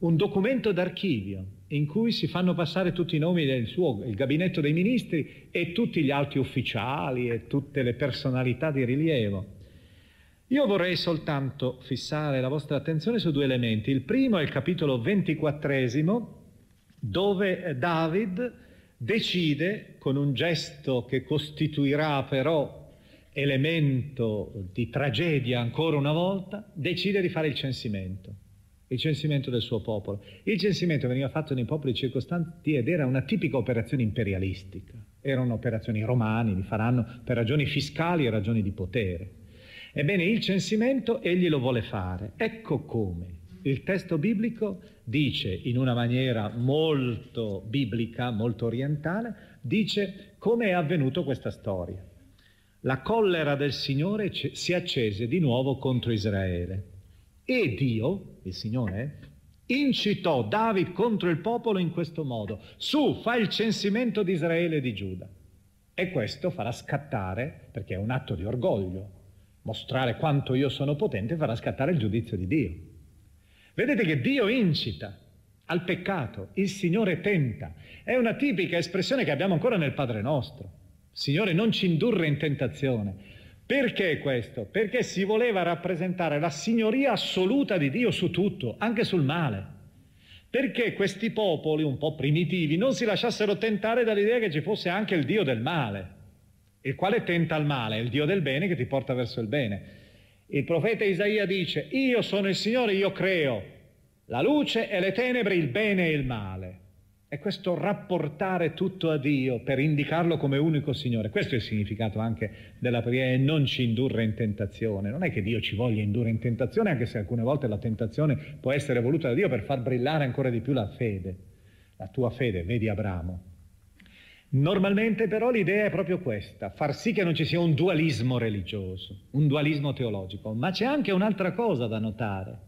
un documento d'archivio. in cui si fanno passare tutti i nomi del suo, gabinetto dei ministri e tutti gli altri ufficiali e tutte le personalità di rilievo. Io vorrei soltanto fissare la vostra attenzione su due elementi. Il primo è il capitolo ventiquattresimo, dove David decide, con un gesto che costituirà però elemento di tragedia ancora una volta, decide di fare il censimento il censimento del suo popolo. Il censimento veniva fatto nei popoli circostanti ed era una tipica operazione imperialistica. Erano operazioni romane, li faranno per ragioni fiscali e ragioni di potere. Ebbene, il censimento egli lo vuole fare. Ecco come. Il testo biblico dice in una maniera molto biblica, molto orientale, dice come è avvenuto questa storia. La collera del Signore si accese di nuovo contro Israele e Dio, il Signore, incitò David contro il popolo in questo modo. Su, fa il censimento di Israele e di Giuda. E questo farà scattare, perché è un atto di orgoglio, mostrare quanto io sono potente, farà scattare il giudizio di Dio. Vedete che Dio incita al peccato, il Signore tenta. È una tipica espressione che abbiamo ancora nel Padre nostro. Signore, non ci indurre in tentazione. Perché questo? Perché si voleva rappresentare la signoria assoluta di Dio su tutto, anche sul male. Perché questi popoli un po' primitivi non si lasciassero tentare dall'idea che ci fosse anche il Dio del male, il quale tenta il male, è il Dio del bene che ti porta verso il bene. Il profeta Isaia dice, io sono il Signore, io creo la luce e le tenebre, il bene e il male. È questo rapportare tutto a Dio per indicarlo come unico Signore. Questo è il significato anche della preghiera e non ci indurre in tentazione. Non è che Dio ci voglia indurre in tentazione, anche se alcune volte la tentazione può essere voluta da Dio per far brillare ancora di più la fede. La tua fede, vedi Abramo. Normalmente però l'idea è proprio questa, far sì che non ci sia un dualismo religioso, un dualismo teologico, ma c'è anche un'altra cosa da notare.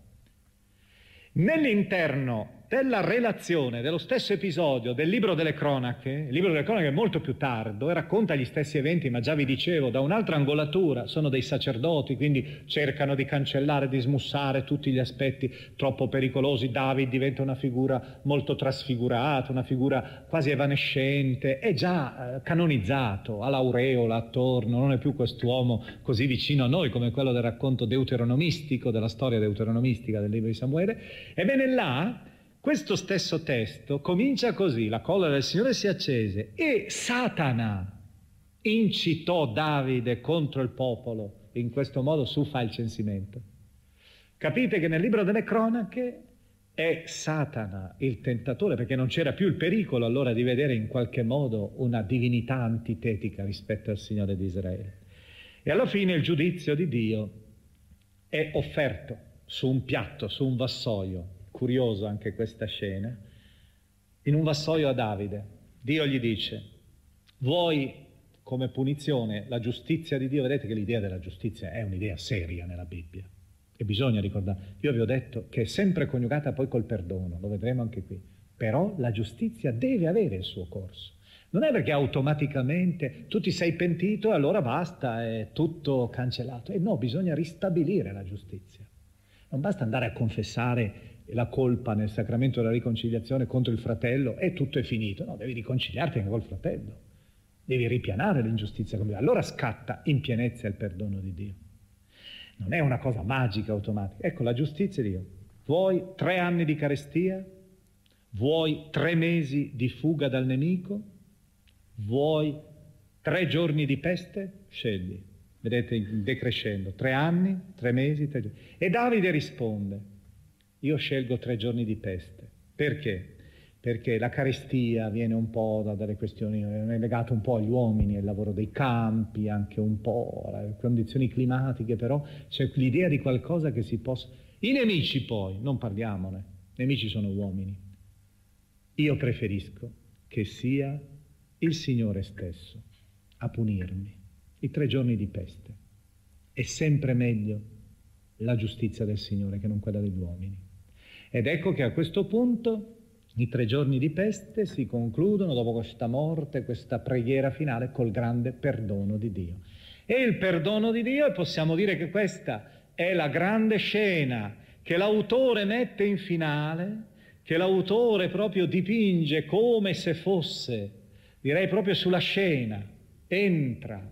Nell'interno della relazione dello stesso episodio del libro delle cronache, il libro delle cronache è molto più tardo e racconta gli stessi eventi, ma già vi dicevo, da un'altra angolatura, sono dei sacerdoti, quindi cercano di cancellare, di smussare tutti gli aspetti troppo pericolosi. David diventa una figura molto trasfigurata, una figura quasi evanescente, è già eh, canonizzato, ha l'aureola attorno, non è più quest'uomo così vicino a noi come quello del racconto deuteronomistico, della storia deuteronomistica del libro di Samuele. Ebbene là questo stesso testo comincia così, la collera del Signore si accese e Satana incitò Davide contro il popolo, in questo modo su fa il censimento. Capite che nel libro delle cronache è Satana il tentatore, perché non c'era più il pericolo allora di vedere in qualche modo una divinità antitetica rispetto al Signore di Israele. E alla fine il giudizio di Dio è offerto su un piatto, su un vassoio, curioso anche questa scena, in un vassoio a Davide. Dio gli dice, vuoi come punizione la giustizia di Dio? Vedete che l'idea della giustizia è un'idea seria nella Bibbia e bisogna ricordare. Io vi ho detto che è sempre coniugata poi col perdono, lo vedremo anche qui. Però la giustizia deve avere il suo corso. Non è perché automaticamente tu ti sei pentito e allora basta, è tutto cancellato. E no, bisogna ristabilire la giustizia. Non basta andare a confessare la colpa nel sacramento della riconciliazione contro il fratello e tutto è finito. No, devi riconciliarti anche col fratello. Devi ripianare l'ingiustizia. Allora scatta in pienezza il perdono di Dio. Non è una cosa magica, automatica. Ecco, la giustizia di Dio. Vuoi tre anni di carestia? Vuoi tre mesi di fuga dal nemico? Vuoi tre giorni di peste? Scegli. Vedete decrescendo. Tre anni, tre mesi, tre giorni. E Davide risponde, io scelgo tre giorni di peste. Perché? Perché la carestia viene un po' da delle questioni, è legato un po' agli uomini, al lavoro dei campi, anche un po' alle condizioni climatiche, però c'è l'idea di qualcosa che si possa... I nemici poi, non parliamone, i nemici sono uomini. Io preferisco che sia il Signore stesso a punirmi i tre giorni di peste. È sempre meglio la giustizia del Signore che non quella degli uomini. Ed ecco che a questo punto i tre giorni di peste si concludono dopo questa morte, questa preghiera finale col grande perdono di Dio. E il perdono di Dio, e possiamo dire che questa è la grande scena che l'autore mette in finale, che l'autore proprio dipinge come se fosse, direi proprio sulla scena, entra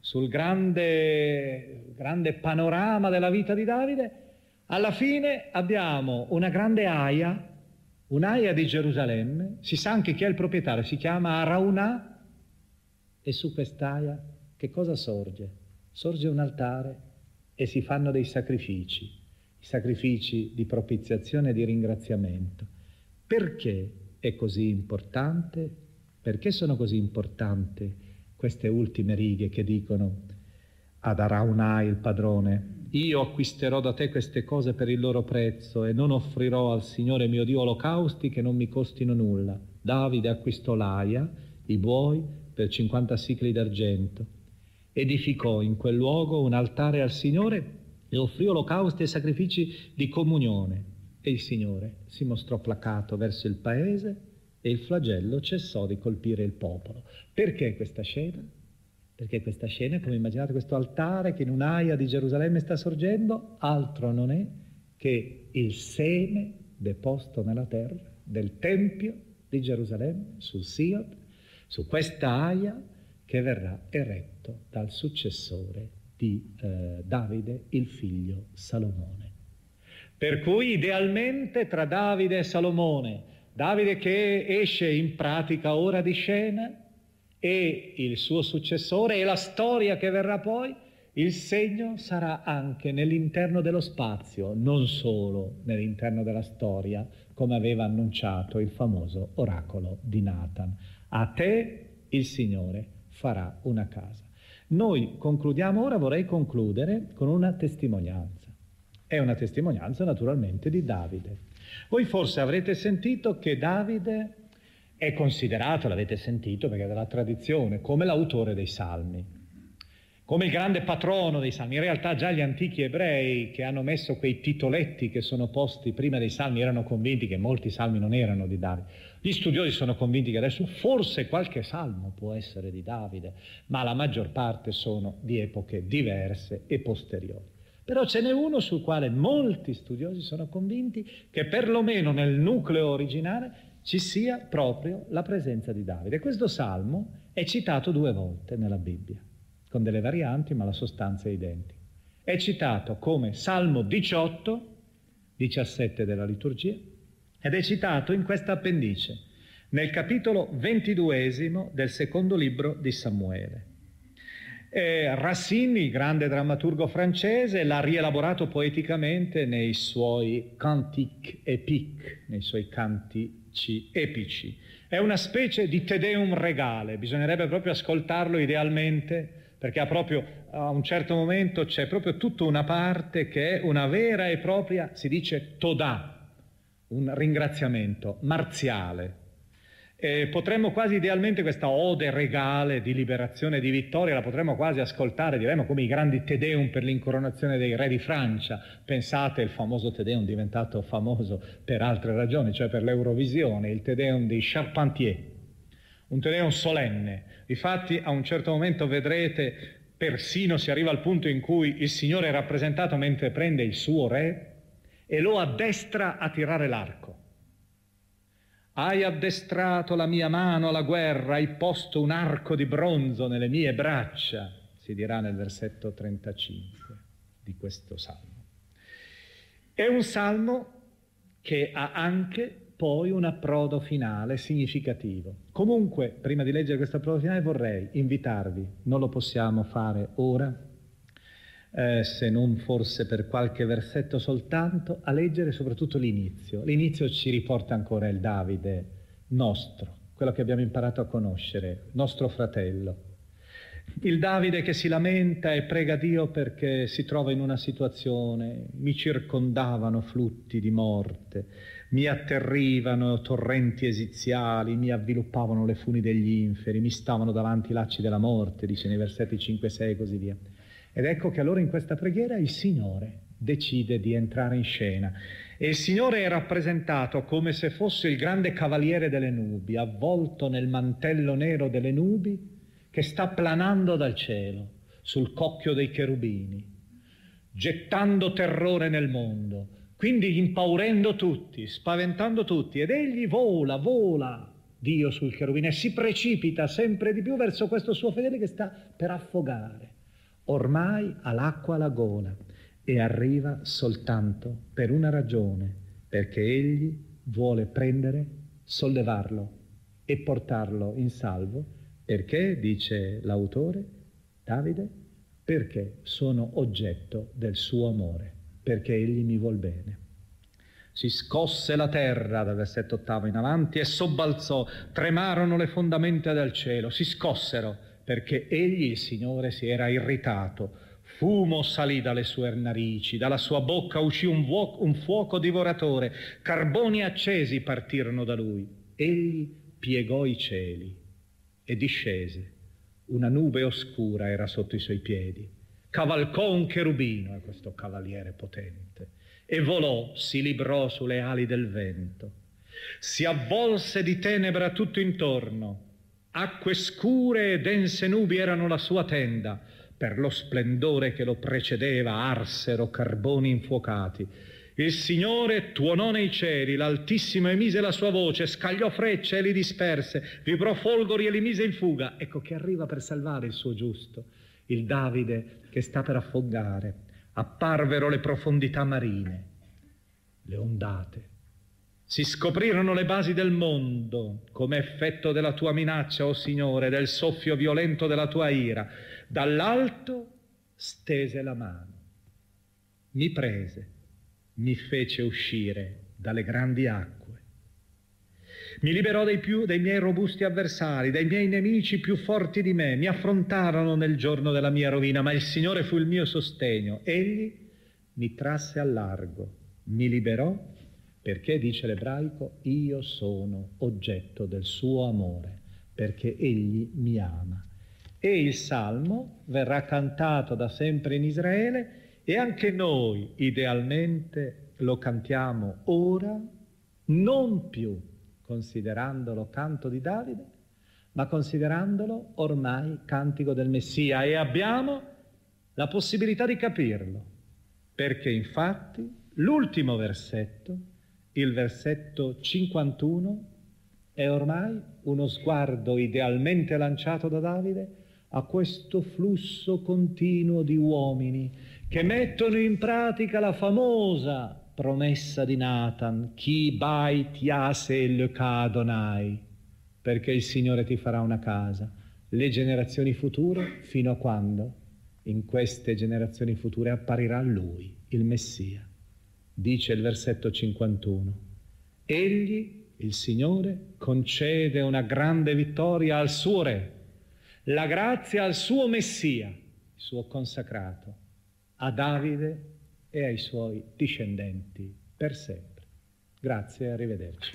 sul grande, grande panorama della vita di Davide, alla fine abbiamo una grande aia, un'aia di Gerusalemme, si sa anche chi è il proprietario, si chiama Araunà, e su quest'aia che cosa sorge? Sorge un altare e si fanno dei sacrifici, i sacrifici di propiziazione e di ringraziamento. Perché è così importante? Perché sono così importanti queste ultime righe che dicono ad Araunà il padrone, io acquisterò da te queste cose per il loro prezzo e non offrirò al Signore mio Dio olocausti che non mi costino nulla. Davide acquistò l'aia, i buoi, per 50 sicli d'argento. Edificò in quel luogo un altare al Signore e offrì olocausti e sacrifici di comunione. E il Signore si mostrò placato verso il paese e il flagello cessò di colpire il popolo. Perché questa scena? Perché questa scena, come immaginate questo altare che in un'aia di Gerusalemme sta sorgendo, altro non è che il seme deposto nella terra del Tempio di Gerusalemme, sul Sion, su questa aia che verrà eretto dal successore di eh, Davide, il figlio Salomone. Per cui idealmente tra Davide e Salomone Davide che esce in pratica ora di scena e il suo successore e la storia che verrà poi, il segno sarà anche nell'interno dello spazio, non solo nell'interno della storia, come aveva annunciato il famoso oracolo di Nathan. A te il Signore farà una casa. Noi concludiamo ora, vorrei concludere con una testimonianza. È una testimonianza naturalmente di Davide. Voi forse avrete sentito che Davide è considerato, l'avete sentito perché è della tradizione, come l'autore dei salmi, come il grande patrono dei salmi. In realtà già gli antichi ebrei che hanno messo quei titoletti che sono posti prima dei salmi erano convinti che molti salmi non erano di Davide. Gli studiosi sono convinti che adesso forse qualche salmo può essere di Davide, ma la maggior parte sono di epoche diverse e posteriori. Però ce n'è uno sul quale molti studiosi sono convinti che perlomeno nel nucleo originale ci sia proprio la presenza di Davide. Questo salmo è citato due volte nella Bibbia, con delle varianti, ma la sostanza è identica. È citato come Salmo 18, 17 della liturgia, ed è citato in questa appendice, nel capitolo ventiduesimo del secondo libro di Samuele. Eh, Racine, il grande drammaturgo francese, l'ha rielaborato poeticamente nei suoi cantiques épiques, nei suoi cantici epici. È una specie di Te Deum regale, bisognerebbe proprio ascoltarlo idealmente perché ha proprio, a un certo momento c'è proprio tutta una parte che è una vera e propria, si dice Toda, un ringraziamento marziale, eh, potremmo quasi idealmente questa ode regale di liberazione e di vittoria, la potremmo quasi ascoltare, diremmo come i grandi Tedeum per l'incoronazione dei re di Francia. Pensate, il famoso Tedeum diventato famoso per altre ragioni, cioè per l'Eurovisione, il Tedeum di Charpentier, un Tedeum solenne. Difatti a un certo momento vedrete, persino si arriva al punto in cui il Signore è rappresentato mentre prende il suo re e lo addestra a tirare l'arco. Hai addestrato la mia mano alla guerra, hai posto un arco di bronzo nelle mie braccia, si dirà nel versetto 35 di questo salmo. È un salmo che ha anche poi un approdo finale significativo. Comunque, prima di leggere questo approdo finale vorrei invitarvi, non lo possiamo fare ora, eh, se non forse per qualche versetto soltanto, a leggere soprattutto l'inizio. L'inizio ci riporta ancora il Davide nostro, quello che abbiamo imparato a conoscere, nostro fratello. Il Davide che si lamenta e prega Dio perché si trova in una situazione, mi circondavano flutti di morte, mi atterrivano torrenti esiziali, mi avviluppavano le funi degli inferi, mi stavano davanti i lacci della morte, dice nei versetti 5 e 6 e così via. Ed ecco che allora in questa preghiera il Signore decide di entrare in scena. E il Signore è rappresentato come se fosse il grande cavaliere delle nubi, avvolto nel mantello nero delle nubi, che sta planando dal cielo sul cocchio dei cherubini, gettando terrore nel mondo, quindi impaurendo tutti, spaventando tutti, ed egli vola, vola, Dio sul cherubino, e si precipita sempre di più verso questo suo fedele che sta per affogare. Ormai ha l'acqua alla gola e arriva soltanto per una ragione, perché egli vuole prendere, sollevarlo e portarlo in salvo, perché, dice l'autore, Davide, perché sono oggetto del suo amore, perché egli mi vuol bene. Si scosse la terra dal versetto ottavo in avanti e sobbalzò, tremarono le fondamenta del cielo, si scossero perché egli, il Signore, si era irritato. Fumo salì dalle sue narici, dalla sua bocca uscì un, vuo- un fuoco divoratore, carboni accesi partirono da lui. Egli piegò i cieli e discese una nube oscura era sotto i suoi piedi. Cavalcò un cherubino, è questo cavaliere potente, e volò, si librò sulle ali del vento. Si avvolse di tenebra tutto intorno. Acque scure e dense nubi erano la sua tenda. Per lo splendore che lo precedeva arsero carboni infuocati. Il Signore tuonò nei cieli, l'Altissimo emise la sua voce, scagliò frecce e li disperse, vibrò folgori e li mise in fuga. Ecco che arriva per salvare il suo giusto, il Davide che sta per affogare. Apparvero le profondità marine, le ondate. Si scoprirono le basi del mondo come effetto della tua minaccia, o oh Signore, del soffio violento della tua ira. Dall'alto stese la mano, mi prese mi fece uscire dalle grandi acque. Mi liberò dei, più, dei miei robusti avversari, dai miei nemici più forti di me. Mi affrontarono nel giorno della mia rovina, ma il Signore fu il mio sostegno. Egli mi trasse a largo, mi liberò perché, dice l'ebraico, io sono oggetto del suo amore, perché egli mi ama. E il salmo verrà cantato da sempre in Israele e anche noi idealmente lo cantiamo ora, non più considerandolo canto di Davide, ma considerandolo ormai cantico del Messia e abbiamo la possibilità di capirlo, perché infatti l'ultimo versetto, il versetto 51, è ormai uno sguardo idealmente lanciato da Davide a questo flusso continuo di uomini che mettono in pratica la famosa promessa di Nathan, chi bai tiase il cadonai, perché il Signore ti farà una casa. Le generazioni future, fino a quando? In queste generazioni future apparirà Lui, il Messia. Dice il versetto 51. Egli, il Signore, concede una grande vittoria al suo Re, la grazia al suo Messia, il suo consacrato a Davide e ai suoi discendenti per sempre. Grazie e arrivederci.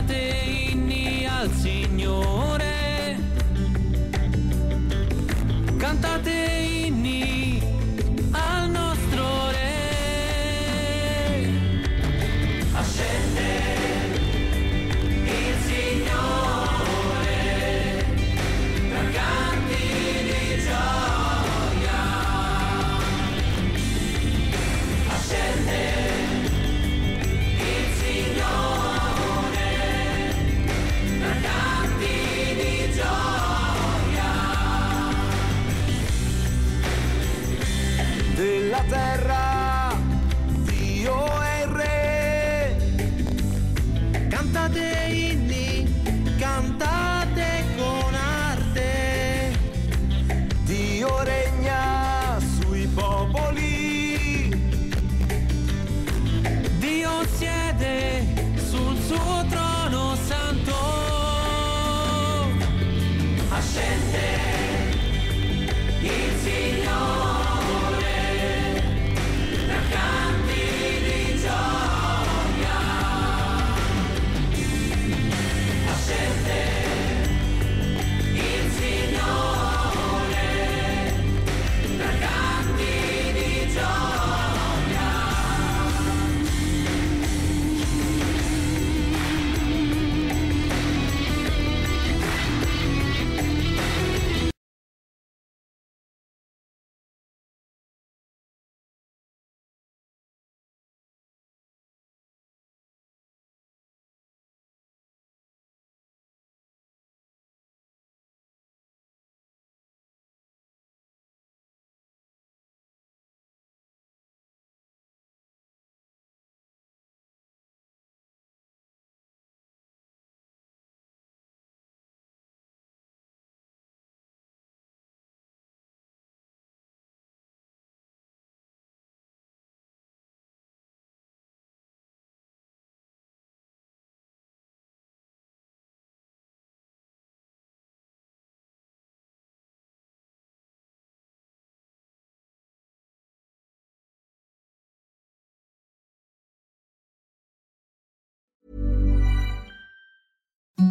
cantate inni al Signore. Cantate